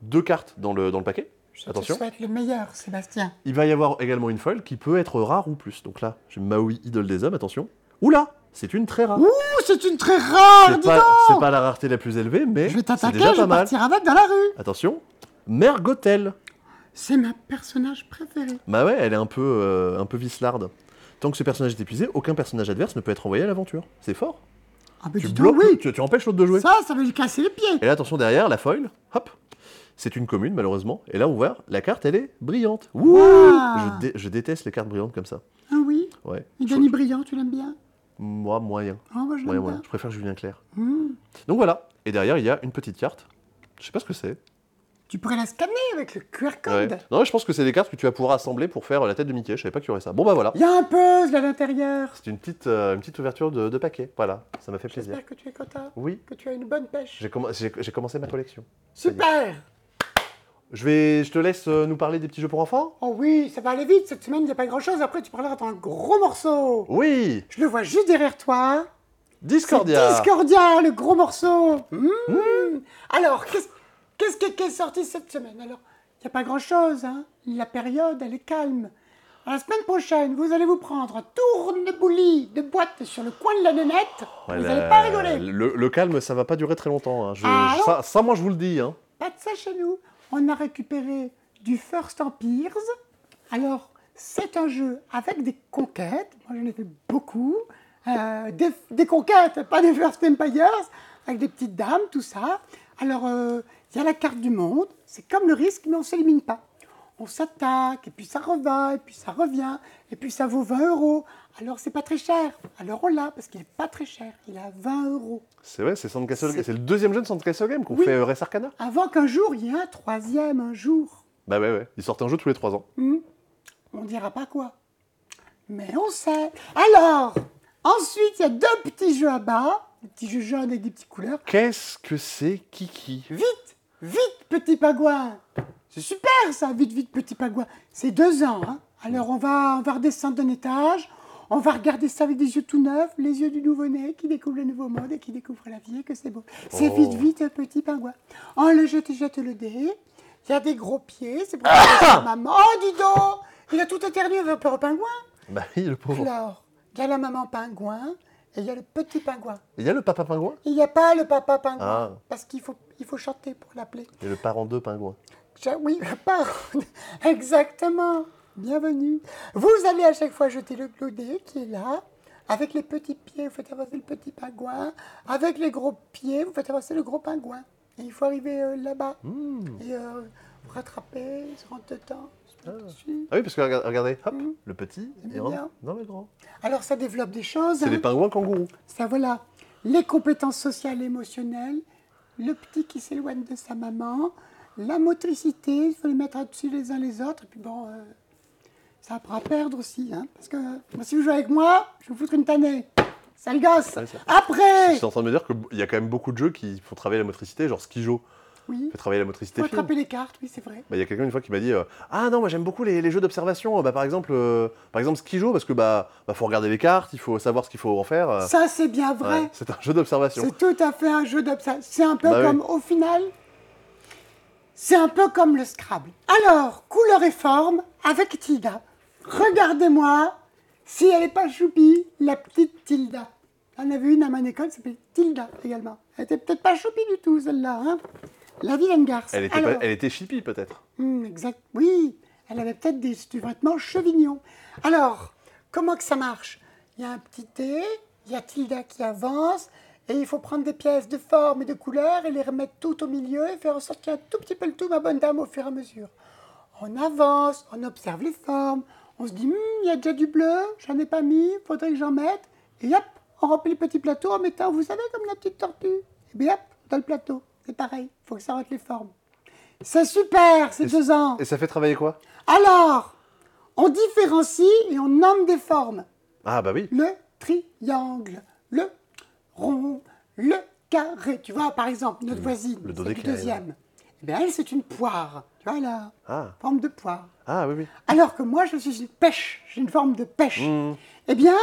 deux cartes dans le, dans le paquet. Je Attention. te souhaite le meilleur, Sébastien. Il va y avoir également une folle qui peut être rare ou plus. Donc là, j'ai Maui, idole des hommes, attention. Oula C'est une très rare. Ouh, c'est une très rare, C'est dis pas, c'est pas la rareté la plus élevée, mais Je vais c'est t'attaquer, déjà je vais partir avec dans la rue. Attention, Mère Gothel. C'est ma personnage préféré. Bah ouais, elle est un peu, euh, un peu vislarde. Tant que ce personnage est épuisé, aucun personnage adverse ne peut être envoyé à l'aventure. C'est fort. Ah, ben Tu bloques, donc, oui. tu, tu empêches l'autre de jouer. Ça, ça veut lui casser les pieds. Et là, attention derrière, la foil, hop. C'est une commune, malheureusement. Et là, on voit, la carte, elle est brillante. Wouh Waouh. je, dé- je déteste les cartes brillantes comme ça. Ah oui Ouais. Je- Danny Brillant, tu l'aimes bien Moi, moyen. Ah, moi, je Moyen, moyen. Je préfère Julien Clerc. Hmm. Donc voilà. Et derrière, il y a une petite carte. Je sais pas ce que c'est. Tu pourrais la scanner avec le QR Ouais. code. Non, je pense que c'est des cartes que tu vas pouvoir assembler pour faire la tête de Mickey. Je savais pas qu'il y aurait ça. Bon, bah voilà. Il y a un puzzle à l'intérieur. C'est une petite, euh, une petite ouverture de, de paquet. Voilà. Ça m'a fait plaisir. J'espère que tu es content, Oui. que tu as une bonne pêche. J'ai commen- j'ai- j'ai commencé ma collection. Super Je, vais, je te laisse euh, nous parler des petits jeux pour enfants Oh oui, ça va aller vite. Cette semaine, il n'y a pas grand-chose. Après, tu parleras d'un gros morceau. Oui Je le vois juste derrière toi. Discordia Discordia, le gros morceau. Mmh. Alors, qu'est-ce qu'est-ce qui est sorti cette semaine? Alors, il n'y a pas grand-chose. Hein. La période, elle est calme. La semaine prochaine, vous allez vous prendre un tourne-bouli de boîte sur le coin de la nénette. Ouais, vous n'allez pas rigoler. Le, le calme, ça va pas durer très longtemps. hein. Je- Ah je- ça, ça, moi, je vous le dis. Hein. Pas de ça chez nous. On a récupéré du First Empires. Alors, c'est un jeu avec des conquêtes. Moi, j'en ai fait beaucoup. Euh, des, des conquêtes, pas des First Empires, avec des petites dames, tout ça. Alors, euh, il y a la carte du monde. C'est comme le risque, mais on ne s'élimine pas. on s'attaque, et puis ça revient, et puis ça revient, et puis ça vaut 20 euros. Alors c'est pas très cher. Alors on l'a, parce qu'il est pas très cher. Il à 20 euros. C'est vrai, c'est C'est- le deuxième jeu de Sand Castle Game qu'on Oui. fait euh, Res Arcana. Avant qu'un jour, il y ait un troisième un jour. Bah ouais, ouais. Ils sortent un jeu tous les trois ans. Hmm. On dira pas quoi. Mais on sait. Alors, ensuite, il y a deux petits jeux à bas, des petits jeux jaunes avec des petites couleurs. Qu'est-ce que c'est Kiki? Vite, vite, petit pingouin. C'est super ça, vite, vite, petit pingouin. C'est deux ans. hein. Alors on va, on va redescendre d'un étage. On va regarder ça avec des yeux tout neufs, les yeux du nouveau-né qui découvre le nouveau monde et qui découvre la vie et que c'est beau. C'est Oh. vite, vite, petit pingouin. On le jette, jette le dé. Il y a des gros pieds, c'est pour sa maman. Oh, dis donc Il a tout éternué le pingouin. Bah oui, le pauvre. Alors, il y a la maman pingouin et il y a le petit pingouin. Il y a le papa pingouin? Il n'y a pas le papa pingouin Ah. parce qu'il faut, il faut chanter pour l'appeler. et le parent deux pingouins. Ja- Oui, pas. Exactement. Bienvenue. Vous allez à chaque fois jeter le clodé qui est là. Avec les petits pieds, vous faites avancer le petit pingouin. Avec les gros pieds, vous faites avancer le gros pingouin. Et il faut arriver euh, là-bas. Mmh. Et euh, vous rattraper, se rendre dedans. Dessus. Ah oui, parce que regarde- regardez, hop, le petit bien. dans le grand. Alors ça développe des choses. C'est hein. les pingouins kangourous. Ça voilà, les compétences sociales et émotionnelles, le petit qui s'éloigne de sa maman, la motricité, il faut les mettre au-dessus les uns les autres, et puis bon, euh, ça apprend à perdre aussi, hein, parce que moi, si vous jouez avec moi, je vais vous foutre une tannée. Sale gosse Après Je suis en train de me dire qu'il y a quand même beaucoup de jeux qui font travailler la motricité, genre Skijo Oui, fait travailler la motricité faut fine. attraper les cartes, oui, c'est vrai. Bah, Il y a quelqu'un une fois qui m'a dit euh, Ah non, moi j'aime beaucoup les, les jeux d'observation. Bah, par exemple, euh, par exemple Skijo, parce que bah, bah faut regarder les cartes, il faut savoir ce qu'il faut en faire. euh. Ça, c'est bien vrai. Ouais, c'est un jeu d'observation. C'est tout à fait un jeu d'observation. C'est un peu Bah oui. comme, au final, c'est un peu comme le Scrabble. Alors, couleur et forme avec Tilda. Regardez-moi si elle n'est pas choupie, la petite Tilda. J'en avais une à mon école, s'appelait Tilda également. Elle était peut-être pas choupie du tout, celle-là. Hein la vilaine garce. Elle était, Alors, pas- elle était chippie peut-être. Hmm, exact. Oui, elle avait peut-être des des vêtements chevignons. Alors, comment que ça marche? Il y a un petit dé, il y a Tilda qui avance, et il faut prendre des pièces de forme et de couleur et les remettre toutes au milieu et faire en sorte qu'il y ait un tout petit peu le tout, ma bonne dame, au fur et à mesure. On avance, on observe les formes, on se dit, Hmm, il y a déjà du bleu, j'en ai pas mis, faudrait que j'en mette, et hop, on remplit le petit plateau en mettant, vous savez, comme la petite tortue. Et bien hop, dans le plateau, c'est pareil, il faut que ça rentre les formes. C'est super, c'est Et- deux ans. Et ça fait travailler quoi? Alors, on différencie et on nomme des formes. Ah bah oui. Le triangle, le rond, le carré. Tu vois, par exemple, notre voisine, le deuxième. Eh bien, elle, c'est une poire. Tu vois, là, Ah, forme de poire. ah oui, oui. Alors que moi, je suis une pêche. J'ai une forme de pêche. Mmh. Eh bien,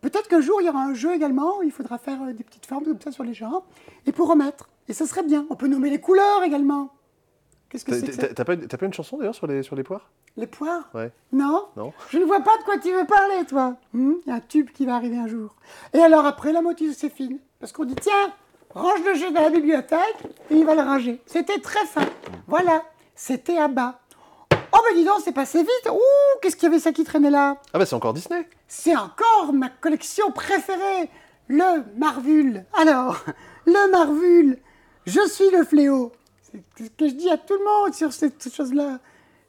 peut-être qu'un jour, il y aura un jeu également où il faudra faire euh, des petites formes comme ça sur les gens et pour remettre. Et ça serait bien. On peut nommer les couleurs également. Qu'est-ce que c'est T'as pas, pas une chanson d'ailleurs sur les, sur les poires? Les poires? Ouais. Non? Non Je ne vois pas de quoi tu veux parler, toi. Hmm, Il y a un tube qui va arriver un jour. Et alors après, la moitié, c'est fine. Parce qu'on dit, tiens, range le jeu dans la bibliothèque, et il va le ranger. C'était très fin. Voilà, c'était à bas. Dis donc, c'est passé vite. Ouh, qu'est-ce qu'il y avait ça qui traînait là? Ah bah c'est encore Disney C'est encore ma collection préférée, le Marvul. Alors, le Marvul, je suis le fléau. C'est ce que je dis à tout le monde sur cette chose-là.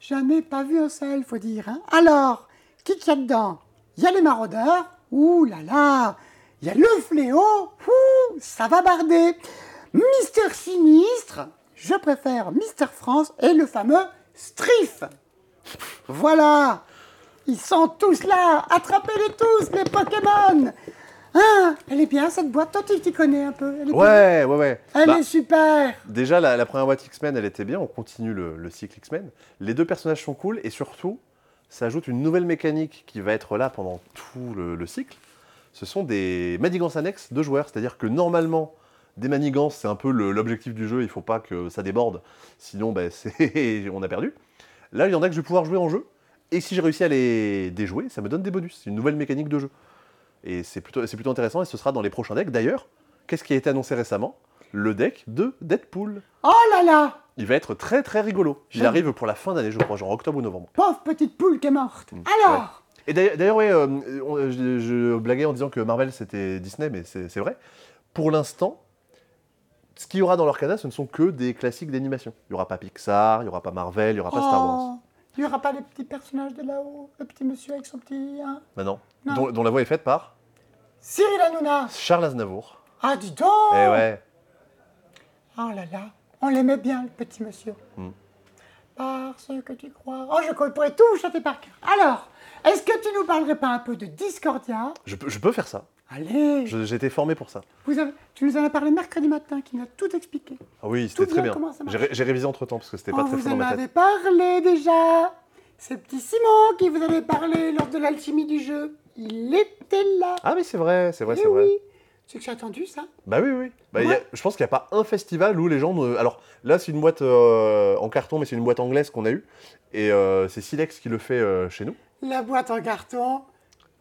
J'en ai pas vu un seul, faut dire. hein. Alors, qui qu'il y a dedans? Il y a les maraudeurs. Ouh là là Il y a le fléau. Ouh, ça va barder. Mister Sinistre. Je préfère Mister France et le fameux Striff. Voilà Ils sont tous là Attrapez-les tous, les Pokémon Hein? Elle est bien cette boîte, toi tu t'y connais un peu. Elle est, bien. Ouais, ouais, ouais. Elle Bah, est super Déjà, la, la première boîte X-Men, elle était bien. On continue le, le cycle X-Men. Les deux personnages sont cool et surtout, ça ajoute une nouvelle mécanique qui va être là pendant tout le, le cycle. Ce sont des manigances annexes de joueurs. C'est-à-dire que normalement, des manigances, c'est un peu l'objectif du jeu. Il faut pas que ça déborde. Sinon, ben, on a perdu. Là, il y en a que je vais pouvoir jouer en jeu. Et si j'ai réussi à les déjouer, ça me donne des bonus. C'est une nouvelle mécanique de jeu. Et c'est plutôt, c'est plutôt intéressant et ce sera dans les prochains decks. D'ailleurs, qu'est-ce qui a été annoncé récemment? Le deck de Deadpool. Oh là là Il va être très très rigolo. Il arrive pour la fin d'année, je crois, genre octobre ou novembre. Pauvre petite poule qui est morte Mm, Alors Et d'ailleurs, d'ailleurs, ouais, euh, on- je, je blaguais en disant que Marvel c'était Disney, mais c'est c'est vrai. Pour l'instant, ce qu'il y aura dans leur canal, ce ne sont que des classiques d'animation. Il n'y aura pas Pixar, il n'y aura pas Marvel, il n'y aura pas Star Wars. Oh, Il n'y aura pas les petits personnages de là-haut, le petit monsieur avec son petit. hein Bah non. Non. Dont, dont la voix est faite par Cyril Hanouna Charles Aznavour. Ah, dis donc Eh ouais. Oh là là, on l'aimait bien, le petit monsieur. Hmm. Parce que tu crois. Oh, je pourrais tout chanter par cœur. Alors, est-ce que tu nous parlerais pas un peu de Discordia? Je peux, je peux faire ça. Allez été formé pour ça. vous avez- Tu nous en as parlé mercredi matin, qui nous a tout expliqué. Ah oui, c'était très bien, J'ai ré- j'ai révisé entre temps parce que c'était pas Oh, très vous fort dans en ma tête. avez parlé déjà C'est petit Simon qui vous avait parlé lors de l'alchimie du jeu. Il était là. Ah mais c'est vrai, c'est vrai, Eh c'est vrai. oui. C'est que j'ai attendu ça? Bah oui, oui. Bah, y a- je pense qu'il n'y a pas un festival où les gens... ne- Alors là, c'est une boîte euh, en carton, mais c'est une boîte anglaise qu'on a eue. Et euh, c'est Silex qui le fait euh, chez nous. La boîte en carton.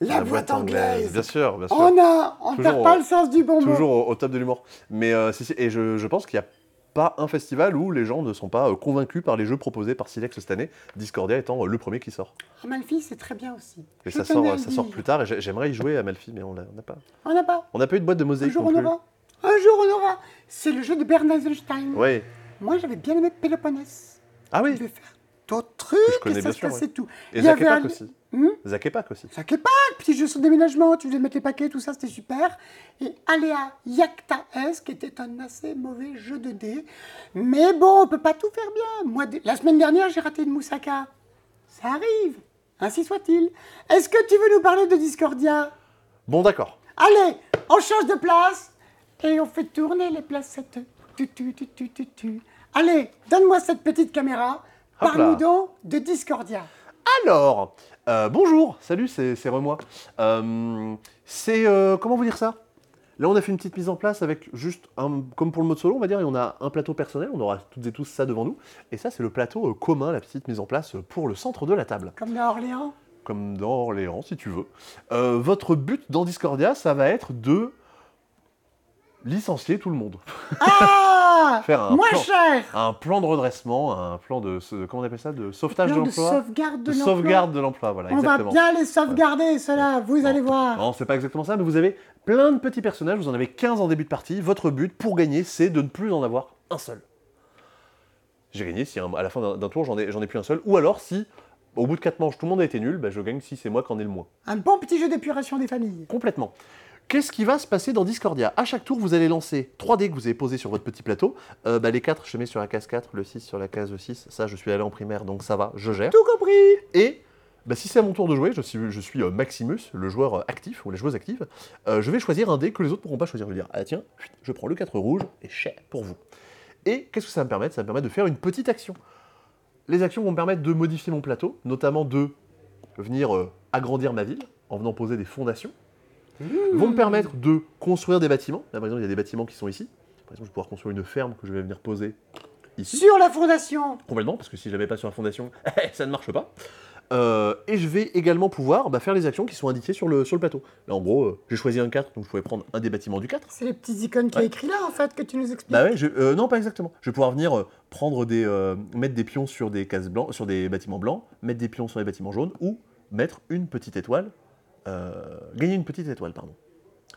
La, boîte, anglaise. Bien sûr, bien sûr. On a, on perd pas au- le sens du bon mot. Toujours au, au top de l'humour. Mais euh, si, si, et je, je pense qu'il n'y a pas un festival où les gens ne sont pas euh, convaincus par les jeux proposés par Silex cette année, Discordia étant euh, le premier qui sort. Amalfi, c'est très bien aussi. Et Je ça sort, ça sort plus tard, et j'ai- j'aimerais y jouer à Malfi, mais on n'a pas. On n'a pas. On n'a pas eu de boîte de Un mosaïque jour non on plus. aura. Un jour on aura. C'est le jeu de Bernard Einstein. Ouais. Moi j'avais bien aimé Péloponnèse. Ah oui, faire d'autres trucs je connais et ça bien se sûr, cassait tout. et Il y Zach avait Epak un- aussi. Hmm aussi. Pas, petit jeu sur déménagement, tu faisais mettre les paquets, tout ça, c'était super. Et Aléa Yakta S, qui était un assez mauvais jeu de dés. Mais bon, on peut pas tout faire bien. Moi, la semaine dernière, j'ai raté une moussaka. Ça arrive. Ainsi soit-il. Est-ce que tu veux nous parler de Discordia? Bon, d'accord. Allez, on change de place et on fait tourner les placettes. Tu, tu, tu, tu, tu, tu. Allez, donne-moi cette petite caméra. Parle-nous donc de Discordia. Alors, euh, bonjour, salut, c'est c'est Remois. Euh, c'est, euh, comment vous dire ça? Là, on a fait une petite mise en place avec juste, un, comme pour le mode solo, on va dire, et on a un plateau personnel, on aura toutes et tous ça devant nous. Et ça, c'est le plateau commun, la petite mise en place pour le centre de la table. Comme dans Orléans? Comme dans Orléans, si tu veux. Votre but dans Discordia, ça va être de licencier tout le monde. Ah Faire un Moins plan. cher Un plan de redressement, un plan de, comment on appelle ça, de sauvetage de Plan de l'emploi sauvegarde de De l'emploi. sauvegarde de l'emploi, voilà, On exactement. va bien les sauvegarder, cela, vous allez voir. Non, c'est pas exactement ça, mais vous avez plein de petits personnages, vous en avez 15 en début de partie. Votre but pour gagner, c'est de ne plus en avoir un seul. J'ai gagné si à la fin d'un d'un tour, j'en ai, j'en ai plus un seul. Ou alors, si au bout de 4 manches, tout le monde a été nul, bah, je gagne si c'est moi qui en ai le moins. Un bon petit jeu d'épuration des familles. Complètement. Qu'est-ce qui va se passer dans Discordia? À chaque tour, vous allez lancer 3 dés que vous avez posés sur votre petit plateau. Euh, bah, les 4, je mets sur la case 4, le 6 sur la case 6. Ça, je suis allé en primaire, donc ça va, je gère. Tout compris Et bah, si c'est à mon tour de jouer, je suis, je suis euh, Maximus, le joueur euh, actif, ou la joueuse active, euh, je vais choisir un dé que les autres ne pourront pas choisir. Je vais dire, ah tiens, je prends le 4 rouge, et chais, pour vous. Et qu'est-ce que ça va me permettre? Ça va me permettre de faire une petite action. Les actions vont me permettre de modifier mon plateau, notamment de venir euh, agrandir ma ville, en venant poser des fondations. Vont me permettre de construire des bâtiments. Là, par exemple, il y a des bâtiments qui sont ici. Par exemple, je vais pouvoir construire une ferme que je vais venir poser ici. Sur la fondation Complètement, parce que si je l'avais pas sur la fondation, ça ne marche pas. Euh, et je vais également pouvoir bah, faire les actions qui sont indiquées sur le, sur le plateau. Là, en gros, euh, j'ai choisi un 4, donc je pouvais prendre un des bâtiments du 4. C'est les petits icônes qui Ouais. est écrit là, en fait, que tu nous expliques. Bah ouais, je- euh, non, pas exactement. Je vais pouvoir venir prendre des, mettre des pions sur des cases blancs, sur des bâtiments blancs, mettre des pions sur les bâtiments jaunes, ou mettre une petite étoile, euh, gagner une petite étoile, pardon.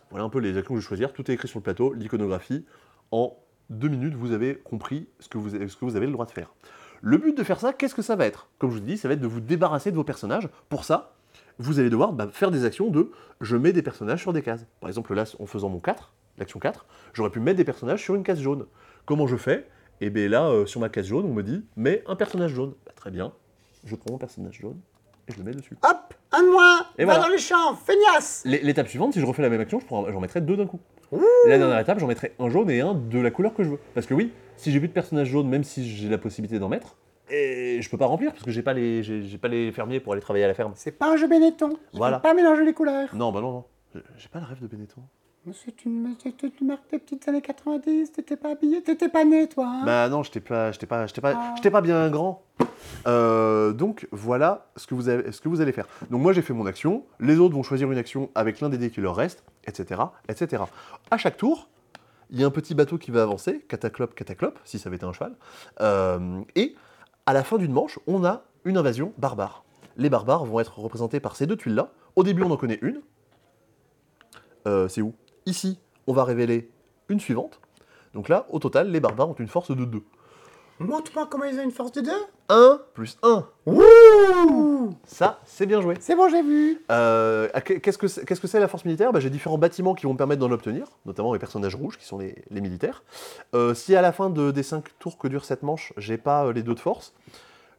Voilà un peu les actions que je vais choisir. Tout est écrit sur le plateau, l'iconographie. En deux minutes, vous avez compris ce que vous, avez- le droit de faire. Le but de faire ça, qu'est-ce que ça va être? Comme je vous dis, ça va être de vous débarrasser de vos personnages. Pour ça, vous allez devoir bah, faire des actions de je mets des personnages sur des cases. Par exemple, là, en faisant mon 4, l'action 4, j'aurais pu mettre des personnages sur une case jaune. Comment je fais? Et bien là, euh, sur ma case jaune, on me dit mets un personnage jaune. Bah, très bien, je prends mon personnage jaune et je le mets dessus. Hop, un de moins Et Va voilà. dans le champ, feignasse L'é- L'étape suivante, si je refais la même action, je j'en mettrai deux d'un coup. La dernière étape, j'en mettrai un jaune et un de la couleur que je veux. Parce que oui, si j'ai plus de personnages jaunes, même si j'ai la possibilité d'en mettre, et je peux pas remplir parce que j'ai pas les j'ai j'ai pas les fermiers pour aller travailler à la ferme. C'est pas un jeu Benetton. Je Voilà. pas mélanger les couleurs. Non, bah non, non. J'ai- J'ai pas le rêve de Benetton. Mais C'est une, c'est une marque des petites années 90, t'étais pas habillé, t'étais pas né, toi. Hein Bah non, j'étais pas, j'étais pas, j'étais pas, Ah. j'étais pas bien grand. Euh, donc voilà ce que vous avez, ce que vous allez faire. Donc moi j'ai fait mon action, les autres vont choisir une action avec l'un des dés qui leur reste, etc., etc. À chaque tour, il y a un petit bateau qui va avancer, cataclope, cataclope, si ça avait été un cheval, Euh, et à la fin d'une manche, on a une invasion barbare. Les barbares vont être représentés par ces deux tuiles-là. Au début, on en connaît une. Euh, c'est où? Ici, on va révéler une suivante. Donc là, au total, les barbares ont une force de 2. Montre-moi comment ils ont une force de 2. 1 plus 1. Ouh Ça, c'est bien joué. C'est bon, j'ai vu. Euh, Qu'est-ce que c'est que la force militaire? Bah, J'ai différents bâtiments qui vont me permettre d'en obtenir, notamment les personnages rouges qui sont les, les militaires. Euh, si à la fin de- des 5 tours que dure cette manche, j'ai pas euh, les deux de force,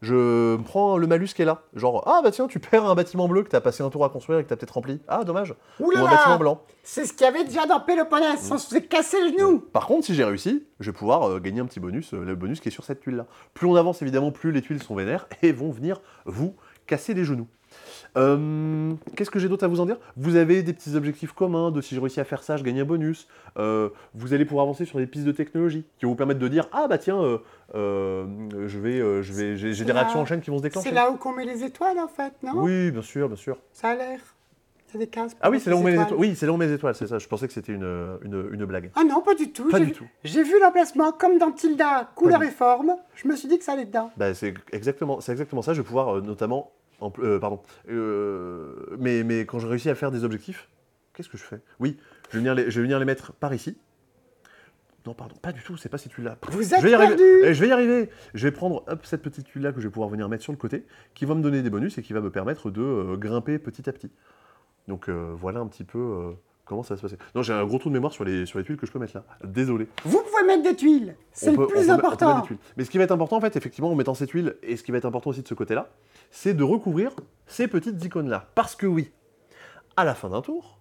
je prends le malus qui est là. Genre, ah bah tiens, tu perds un bâtiment bleu que t'as passé un tour à construire et que t'as peut-être rempli. Ah, dommage. Ou un bâtiment blanc. C'est ce qu'il y avait déjà dans Péloponnèse, on se fait casser le genou. Par contre, si j'ai réussi, je vais pouvoir euh, gagner un petit bonus, euh, le bonus qui est sur cette tuile-là. Plus on avance, évidemment, plus les tuiles sont vénères et vont venir vous casser les genoux. Euh, Qu'est-ce que j'ai d'autre à vous en dire? Vous avez des petits objectifs communs de si je réussis à faire ça, je gagne un bonus. Euh, vous allez pouvoir avancer sur des pistes de technologie qui vont vous permettre de dire ah bah tiens, euh, je vais, je vais, j'ai des là- réactions en chaîne qui vont se déclencher. C'est là où qu'on met les étoiles, en fait, non? Oui, bien sûr, bien sûr. Ça a l'air. Des Ah oui, c'est là où on met les étoiles. Oui, c'est là où on met les étoiles, c'est ça. Je pensais que c'était une, une, une blague. Ah non, pas du tout. Pas J'ai du vu- tout. J'ai vu l'emplacement comme dans Tilda, couleur et forme. Je me suis dit que ça allait dedans. Bah, c'est exactement, c'est exactement ça. Je vais pouvoir euh, notamment, en euh, pardon, euh, mais, mais quand je réussis à faire des objectifs, qu'est-ce que je fais? Oui, je vais, venir les, je vais venir les mettre par ici. Non, pardon, pas du tout, c'est pas cette tuile-là. Vous Je êtes vais y arriver. perdu Eh, je vais y arriver. Je vais prendre hop, cette petite tuile-là que je vais pouvoir venir mettre sur le côté, qui va me donner des bonus et qui va me permettre de euh, grimper petit à petit. Donc voilà un petit peu comment ça va se passer. Non, j'ai un gros trou de mémoire sur les, sur les tuiles que je peux mettre là. Désolé. Vous pouvez mettre des tuiles. C'est le peut- on plus peut on peut important. mettre des tuiles. Mais ce qui va être important, en fait, effectivement, en mettant ces tuiles, et ce qui va être important aussi de ce côté-là, c'est de recouvrir ces petites icônes-là. Parce que oui, à la fin d'un tour,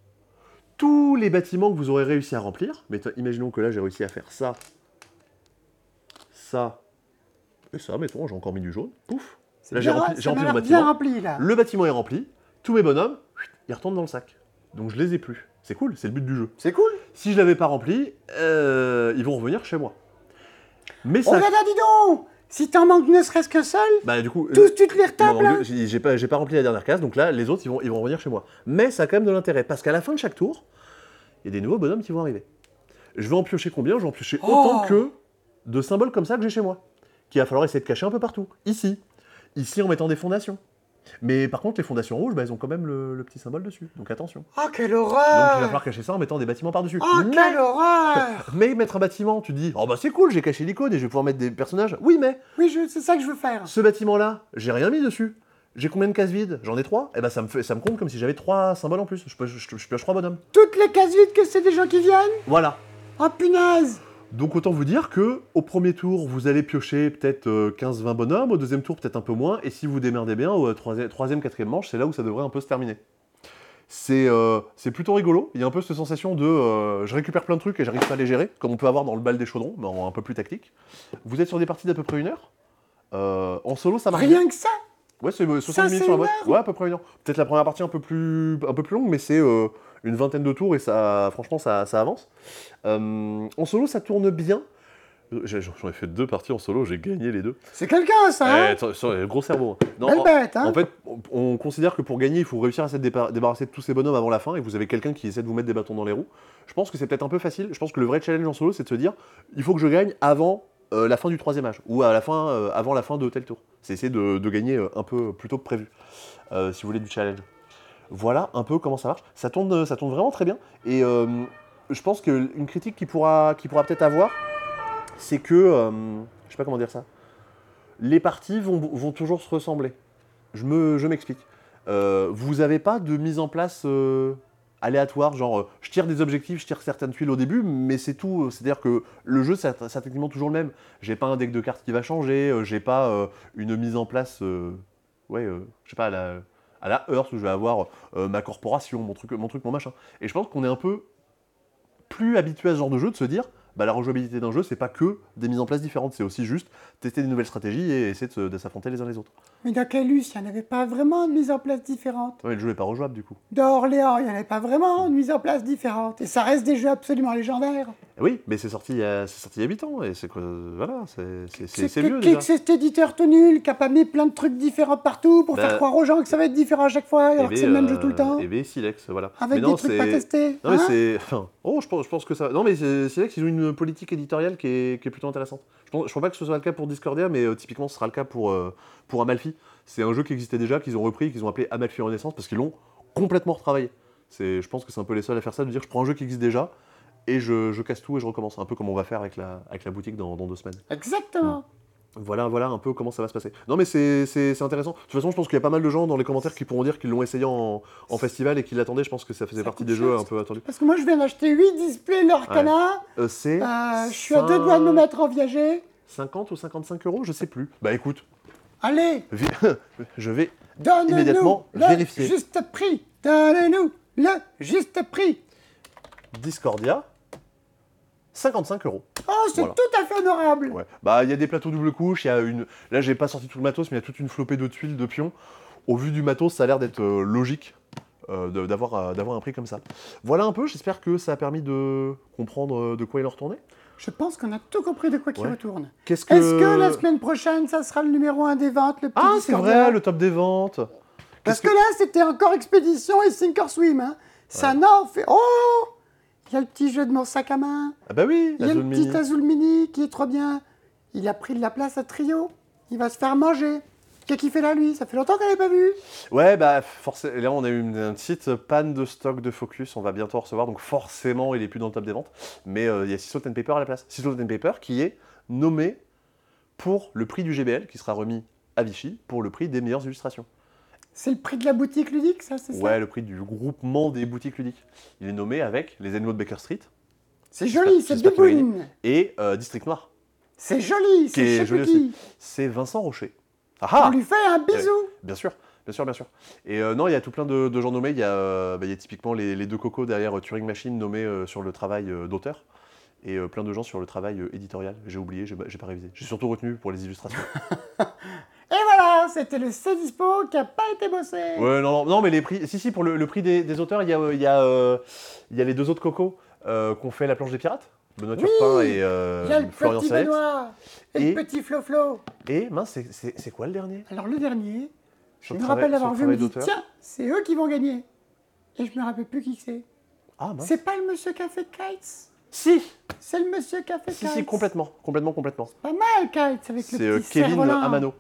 tous les bâtiments que vous aurez réussi à remplir, mais imaginons que là, j'ai réussi à faire ça, ça, et ça, mettons, j'ai encore mis du jaune, pouf, Là, j'ai rempli- rempli mon bâtiment. rempli, là. le bâtiment est rempli, tous mes bonhommes, ils retournent dans le sac. Donc je les ai plus. C'est cool, c'est le but du jeu. C'est cool. Si je l'avais pas rempli, euh, ils vont revenir chez moi. Mais Oh ça là là, dis donc Si t'en manques ne serait-ce qu'un seul, Bah du coup, tous tu te les euh, retapes, non, là non, j'ai pas, pas rempli la dernière case, donc là, les autres, ils vont, ils vont revenir chez moi. Mais ça a quand même de l'intérêt, parce qu'à la fin de chaque tour, il y a des nouveaux bonhommes qui vont arriver. Je vais en piocher combien? Je vais en piocher autant Oh que de symboles comme ça que j'ai chez moi. Qu'il va falloir essayer de cacher un peu partout. Ici. Ici en mettant des fondations. Mais par contre, les fondations rouges, bah, elles ont quand même le, le petit symbole dessus. Donc attention. Oh, quelle Donc il va horreur falloir cacher ça en mettant des bâtiments par-dessus. Oh, mais, quelle horreur mais mettre un bâtiment, tu te dis, oh bah c'est cool, j'ai caché l'icône et je vais pouvoir mettre des personnages. Oui, mais Oui, je- c'est ça que je veux faire. ce bâtiment-là, j'ai rien mis dessus. J'ai combien de cases vides? J'en ai trois. Et ben ça me, fait, ça me compte comme si j'avais trois symboles en plus. Je, peux- je, je- je pioche trois bonhommes. Toutes les cases vides que c'est des gens qui viennent? Voilà. Oh, punaise Donc autant vous dire que au premier tour, vous allez piocher peut-être euh, 15-20 bonhommes, au deuxième tour peut-être un peu moins, et si vous démerdez bien, au troisième, troisième, quatrième manche, c'est là où ça devrait un peu se terminer. C'est euh, plutôt rigolo, il y a un peu cette sensation de euh, je récupère plein de trucs et j'arrive pas à les gérer, comme on peut avoir dans le bal des chaudrons, mais en un peu plus tactique. Vous êtes sur des parties d'à peu près une heure. Euh, en solo, ça marche. Rien que ça? Ouais, c'est euh, 60 Ça, minutes sur la boîte. Ouais, à peu près une heure. Peut-être la première partie un peu plus, un peu plus longue, mais c'est euh, une vingtaine de tours et ça, franchement, ça, ça avance. Euh, en solo, ça tourne bien. J'en ai fait deux parties en solo, j'ai gagné les deux. C'est quelqu'un, ça hein Eh, gros cerveau. Non, Belle bête, hein en fait, on, on considère que pour gagner, il faut réussir à se débarrasser de tous ces bonhommes avant la fin, et vous avez quelqu'un qui essaie de vous mettre des bâtons dans les roues. Je pense que c'est peut-être un peu facile. Je pense que le vrai challenge en solo, c'est de se dire, il faut que je gagne avant euh, la fin du troisième âge, ou à la fin, euh, avant la fin de tel tour. C'est essayer de, de gagner euh, un peu plus tôt que prévu, si vous voulez du challenge. Voilà un peu comment ça marche. Ça tourne, ça tourne vraiment très bien. Et euh, je pense qu'une critique qui pourra, qui pourra peut-être avoir, c'est que, euh, je sais pas comment dire ça, les parties vont, toujours se ressembler. Je me, je m'explique. Euh, vous n'avez pas de mise en place euh, aléatoire, genre euh, je tire des objectifs, je tire certaines tuiles au début, mais c'est tout. C'est-à-dire que le jeu, c'est techniquement toujours le même. J'ai pas un deck de cartes qui va changer, euh, j'ai pas euh, une mise en place, euh, ouais, euh, je sais pas, la, à la Earth où je vais avoir euh, ma corporation, mon truc, mon truc, mon machin. Et je pense qu'on est un peu plus habitué à ce genre de jeu de se dire, bah, la rejouabilité d'un jeu, c'est pas que des mises en place différentes, c'est aussi juste tester des nouvelles stratégies et essayer de, s'affronter les uns les autres. Mais dans Calus, il n'y en avait pas vraiment de mise en place différente. Ouais, le jeu est pas rejouable du coup. Dans Orléans, il n'y en avait pas vraiment de mise en place différente. Et ça reste des jeux absolument légendaires. Eh Oui, mais c'est sorti il y a, c'est sorti il y a 8 ans et c'est quoi Voilà, c'est, c'est, c'est, c'est que- cet éditeur tout nul qui a pas mis plein de trucs différents partout pour Bah, faire croire aux gens que ça va être différent à chaque fois, alors que c'est le même jeu tout le temps. Et V Silex, voilà. Avec mais des non, trucs pas testés. Non mais hein? c'est... Oh, je pense, je pense que ça... Non mais Silex, ils ont une politique éditoriale qui est, qui est plutôt intéressante. Je je pense pas que ce soit le cas pour Discordia, mais euh, typiquement ce sera le cas pour, euh, pour Amalfi. C'est un jeu qui existait déjà, qu'ils ont repris, qu'ils ont appelé Amalfi Renaissance, parce qu'ils l'ont complètement retravaillé. C'est, je pense que c'est un peu les seuls à faire ça, de dire je prends un jeu qui existe déjà, et je, je casse tout et je recommence. Un peu comme on va faire avec la, avec la boutique dans, dans deux semaines. Exactement. Voilà, voilà un peu comment ça va se passer. Non mais c'est intéressant. De toute façon, je pense qu'il y a pas mal de gens dans les commentaires qui pourront dire qu'ils l'ont essayé en, en festival et qu'ils l'attendaient. Je pense que ça faisait Ça partie des jeux un peu attendus. Parce que moi, je viens d'acheter 8 displays Lorcana. Euh, c'est Euh, je suis à deux doigts de me mettre en viager. 50 ou 55 euros, je sais plus. Bah écoute, Allez, vi- je vais donne-nous Immédiatement le vérifier. juste prix. Donne-nous le juste prix. Discordia, 55 euros. Oh, c'est Voilà. tout à fait honorable. Ouais. Bah il y a des plateaux double couche, il y a une. Là j'ai pas sorti tout le matos, mais il y a toute une flopée de tuiles, de pions. Au vu du matos, ça a l'air d'être euh, logique euh, d'avoir euh, d'avoir un prix comme ça. Voilà un peu. J'espère que ça a permis de comprendre de quoi il en retournait. Je pense qu'on a tout compris de quoi qui Ouais. retourne. Que. Est-ce que la semaine prochaine, ça sera le numéro 1 des ventes, le petit Ah c'est vrai, le top des ventes. Parce que là, c'était encore Expédition et Sink or Swim. Hein. Ça n'en fait... Oh Il y a le petit jeu de mon sac à main. Ah bah oui, Il y a le petit. Azul Mini qui est trop bien. Il a pris de la place à Trio. Il va se faire manger. Qu'est-ce qu'il fait là, lui Ça fait longtemps qu'on l'avait pas vu. Ouais, bah forcément, là on a eu une, une petite panne de stock de Focus, on va bientôt en recevoir, donc forcément il est plus dans le top des ventes. Mais euh, il y a Sisal and Paper à la place. Sisal and Paper qui est nommé pour le prix du GBL, qui sera remis à Vichy, pour le prix des meilleures illustrations. C'est le prix de la boutique ludique, ça, c'est Ouais, ça le prix du groupement des boutiques ludiques. Il est nommé avec les animaux de Baker Street C'est joli, c'est biboune. et euh, District Noir. C'est joli, c'est est joli. C'est Vincent Rocher. Ah On lui fait un bisou. Bien sûr, bien sûr, bien sûr. Et euh, non, il y a tout plein de, de gens nommés. Il y a, euh, bah, il y a typiquement les, les deux cocos derrière Turing Machine nommés sur le travail d'auteur. Et plein de gens sur le travail éditorial. J'ai oublié, j'ai pas révisé. J'ai surtout retenu pour les illustrations. Voilà, c'était le C dispo qui a pas été bossé. ouais, non, non, non, mais les prix. Si, si, pour le, le prix des, des auteurs, il y a, il y, a, euh, il y a les deux autres cocos euh, qu'on fait la planche des pirates. Benoît Oui, Turpin et euh, Il y a le Florian petit. Benoît et, Et- le petit Flo Flo. Et mince, c'est- c'est c'est quoi le dernier? Alors le dernier, je me rappelle d'avoir vu, me dit, tiens, c'est eux qui vont gagner. Et je me rappelle plus qui c'est. Ah, mince. C'est pas le monsieur qui a fait Kites? Si, C'est le monsieur qui a fait si, Kites. si, complètement, complètement, complètement. Pas mal Kites avec C'est le euh, petit Kevin cerf-volant. Amano.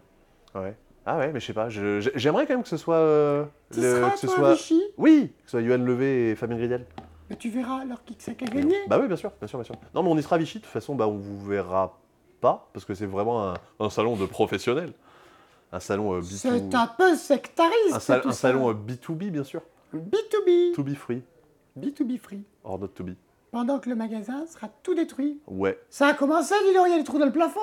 Ouais. Ah ouais, mais je sais pas. J'aimerais quand même que ce soit. euh, le- que ce toi, soit. Vichy? Oui, que ce soit Johan Levé et Fabien Gridel. Mais tu verras alors qui c'est qui a gagné? Bah oui, bien sûr, bien sûr, bien sûr. Non, mais on y sera Vichy. De toute façon, bah on vous verra pas parce que c'est vraiment un, un salon de professionnels. Un salon euh, C'est B2B. un peu sectariste Un, sal- tout un ça. salon euh, B2B, bien sûr. B2B. To be free, B2B free. or not to be. Pendant que le magasin sera tout détruit. Ouais. Ça a commencé, dis donc, il y a des trous dans le plafond.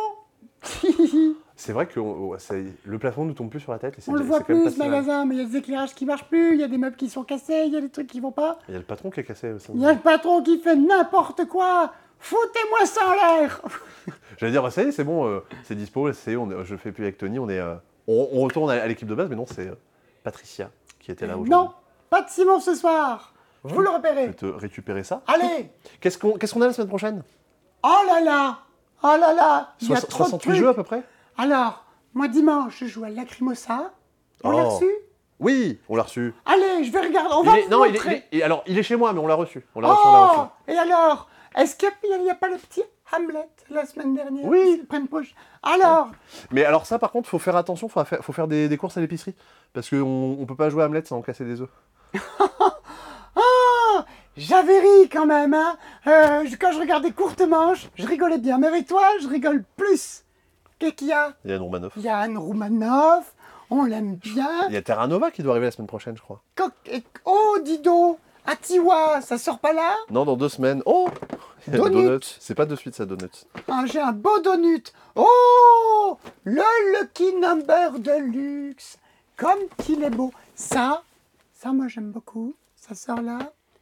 C'est vrai que on- le plafond ne tombe plus sur la tête. Et On le voit plus, ce magasin, mais il y a des éclairages qui marchent plus, il y a des meubles qui sont cassés, il y a des trucs qui vont pas. Il y a le patron qui a cassé. ça. Il y a le patron qui fait n'importe quoi. Foutez-moi ça en l'air. J'allais dire, bah, ça y est, c'est bon, euh, c'est dispo, c'est, on, est- je fais plus avec Tony, on, est, euh, on, on retourne à, à l'équipe de base, mais non, c'est euh, Patricia qui était là aujourd'hui. Non, pas de Simon ce soir. Vous le Je vais repérez. te récupérer ça. Allez. Qu'est-ce qu'on qu'est-ce qu'on a la semaine prochaine? Oh là là. Oh là là. Il y a Soix- trop de 68 trucs. jeux à peu près Alors, moi dimanche, je joue à Lacrimosa. On l'a Oh. reçu? Oui, on l'a reçu. Allez, je vais regarder. On Il va est- vous non, il est, montrer. il est- alors, il est chez moi, mais on l'a reçu. On l'a reçu, on l'a reçu. Oh Et alors Est-ce qu'il n'y a, pas le petit Hamlet la semaine dernière Oui. Poche? Alors Mais alors ça, par contre, faut faire attention, faut faire, faut faire des, des courses à l'épicerie. Parce qu'on on peut pas jouer à Hamlet sans casser des œufs. J'avais ri quand même, hein Euh, Quand je regardais Courte Manche, je rigolais bien. Mais avec toi, je rigole plus. Qu'est-ce qu'il y a? Il y a Yann Romanoff. Il y a Anne Roumanoff, on l'aime bien. Il y a Terra Nova qui doit arriver la semaine prochaine, je crois. Oh, dis donc Atiwa, ça sort pas là? Non, dans deux semaines. Oh Il y a Donut. Donut. C'est pas de suite, ça, Donut. Ah, J'ai un beau donut. Oh Le Lucky Number de luxe. Comme qu'il est beau. Ça, ça moi j'aime beaucoup. Ça sort là.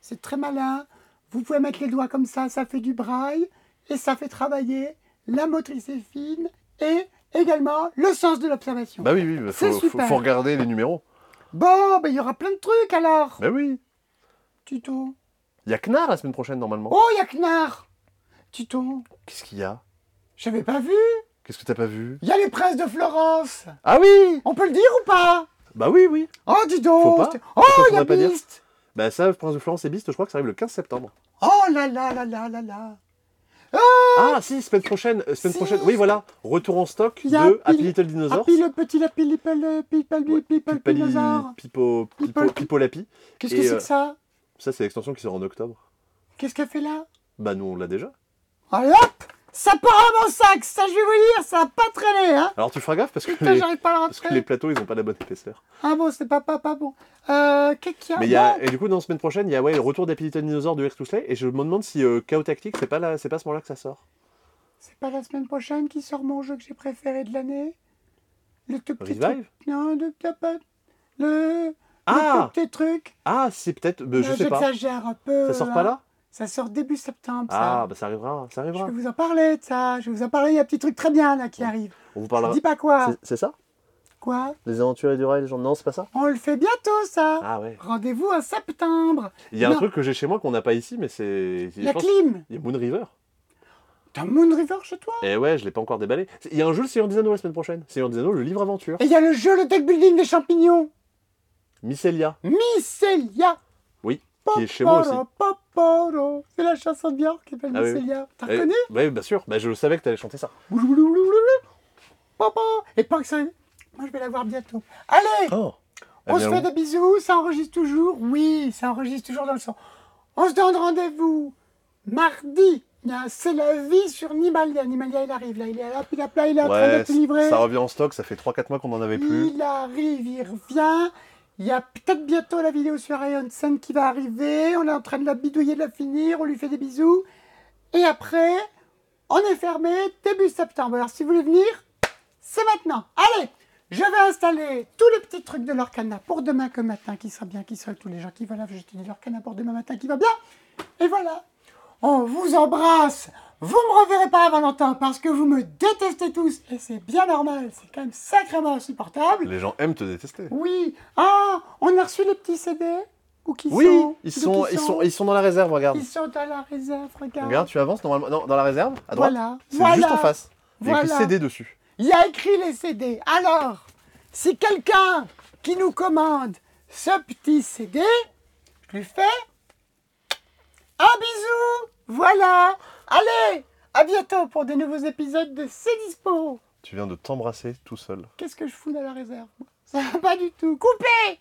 C'est très malin. Vous pouvez mettre les doigts comme ça, ça fait du braille. Et ça fait travailler la motricité fine et également le sens de l'observation. Bah oui, oui, bah, faut, faut, super. faut regarder les numéros. Bon, ben il y aura plein de trucs alors. Bah oui. Tuto. Il y a Knarr la semaine prochaine, normalement. Oh, il y a Knarr. Tuto. Qu'est-ce qu'il y a? J'avais pas vu. Qu'est-ce que t'as pas vu? Il y a les presses de Florence. Ah oui On peut le dire ou pas? Bah oui, oui. Oh, dis donc Faut pas Oh, il y a Beast Bah ça, Prince de Florence et Beast, je crois que ça arrive le 15 septembre. Oh là là là là là là Ah si, semaine prochaine, euh, semaine Si. prochaine. Oui, voilà. Retour en stock de Happy Happy- Little Dinosaurs. Happy le petit lapi euh, people people dinosaure. Pipo, Pipo, Pipo Lapi. Qu'est-ce que c'est euh, que ça? Ça, c'est l'extension qui sort en octobre. Qu'est-ce qu'elle fait là? Bah nous, on l'a déjà. Ah, hop Ça part à mon sac, ça je vais vous dire, ça a pas traîné, hein Alors tu feras gaffe parce que, Putain, les, j'arrive pas à le parce que rentrer. les plateaux, ils ont pas la bonne épaisseur. Ah bon, c'est pas, pas, pas bon. Euh, qu'est-ce qu'il y a Mais y a, et du coup, dans la semaine prochaine, il y a ouais, le retour des petits dinosaures de X Slay, et je me demande si euh, Chaos Tactique, c'est pas, là, c'est pas à ce moment-là que ça sort. C'est pas la semaine prochaine qui sort mon jeu que j'ai préféré de l'année? Le tout petit Revive? truc. Non, le Le... Ah Le tout petit truc. Ah, c'est peut-être. bah, je sais pas. J'exagère un peu. Ça sort pas là? Ça sort début septembre, ça. Ah, bah ça arrivera, ça Je arrivera. vais vous en parler de ça. Je vais vous en parler. Il y a un petit truc très bien là qui arrive. On vous parlera. Dis pas quoi. C'est- ça? Quoi? Les aventuriers du rail, genre non, c'est pas ça? On le fait bientôt, ça. Ah ouais. Rendez-vous en septembre. Il y a un truc que j'ai chez moi qu'on n'a pas ici, mais c'est. je La clim. Il y a Moon River. T'as Moon River chez toi? Et ouais, je l'ai pas encore déballé. Il y a un jeu le Seigneur des Anneaux la semaine prochaine. Seigneur des Anneaux, le livre aventure. Et il y a le jeu, le deck building des champignons. Mycelia. Mycelia. Oui, qui est chez moi aussi. C'est la chanson de Björk qui s'appelle Ah oui, oui. T'as Eh, reconnu? Ouais, bien sûr. Bah, je savais que t'allais chanter ça. Papa. Et pas que ça. Moi, je vais la voir bientôt. Allez Oh On se fait des bisous, ça enregistre toujours? Oui, ça enregistre toujours dans le son. On se donne rendez-vous mardi. C'est la vie sur Nimalia. Nimalia, il arrive là. Il est là, puis il est là, il est en train Ouais, d'être livré. ça revient en stock, ça fait 3-4 mois qu'on en avait plus. Il arrive, il revient. Il y a peut-être bientôt la vidéo sur Sen qui va arriver. On est en train de la bidouiller, de la finir. On lui fait des bisous. Et après, on est fermé début septembre. Alors si vous voulez venir, c'est maintenant. Allez, je vais installer tous les petits trucs de l'Orcana pour demain que matin, qui sera bien, qui sera tous les gens qui veulent. Je te dis l'Orcana pour demain matin qui va bien. Et voilà. On vous embrasse. Vous me reverrez pas avant longtemps parce que vous me détestez tous. Et c'est bien normal. C'est quand même sacrément insupportable. Les gens aiment te détester. Oui. Ah, on a reçu les petits CD Où qui Oui, sont ils sont, ils, sont, ils sont dans la réserve, regarde. Ils sont dans la réserve, regarde. Regarde, tu avances normalement non, dans la réserve, à droite. Voilà. C'est voilà. juste en face. Il y a écrit. CD dessus. Il y a écrit les CD. Alors, si quelqu'un qui nous commande ce petit CD, je lui fais un bisou. Voilà. Allez, à bientôt pour de nouveaux épisodes de C'est Dispo. Tu viens de t'embrasser tout seul. Qu'est-ce que je fous dans la réserve Ça va pas du tout. Coupez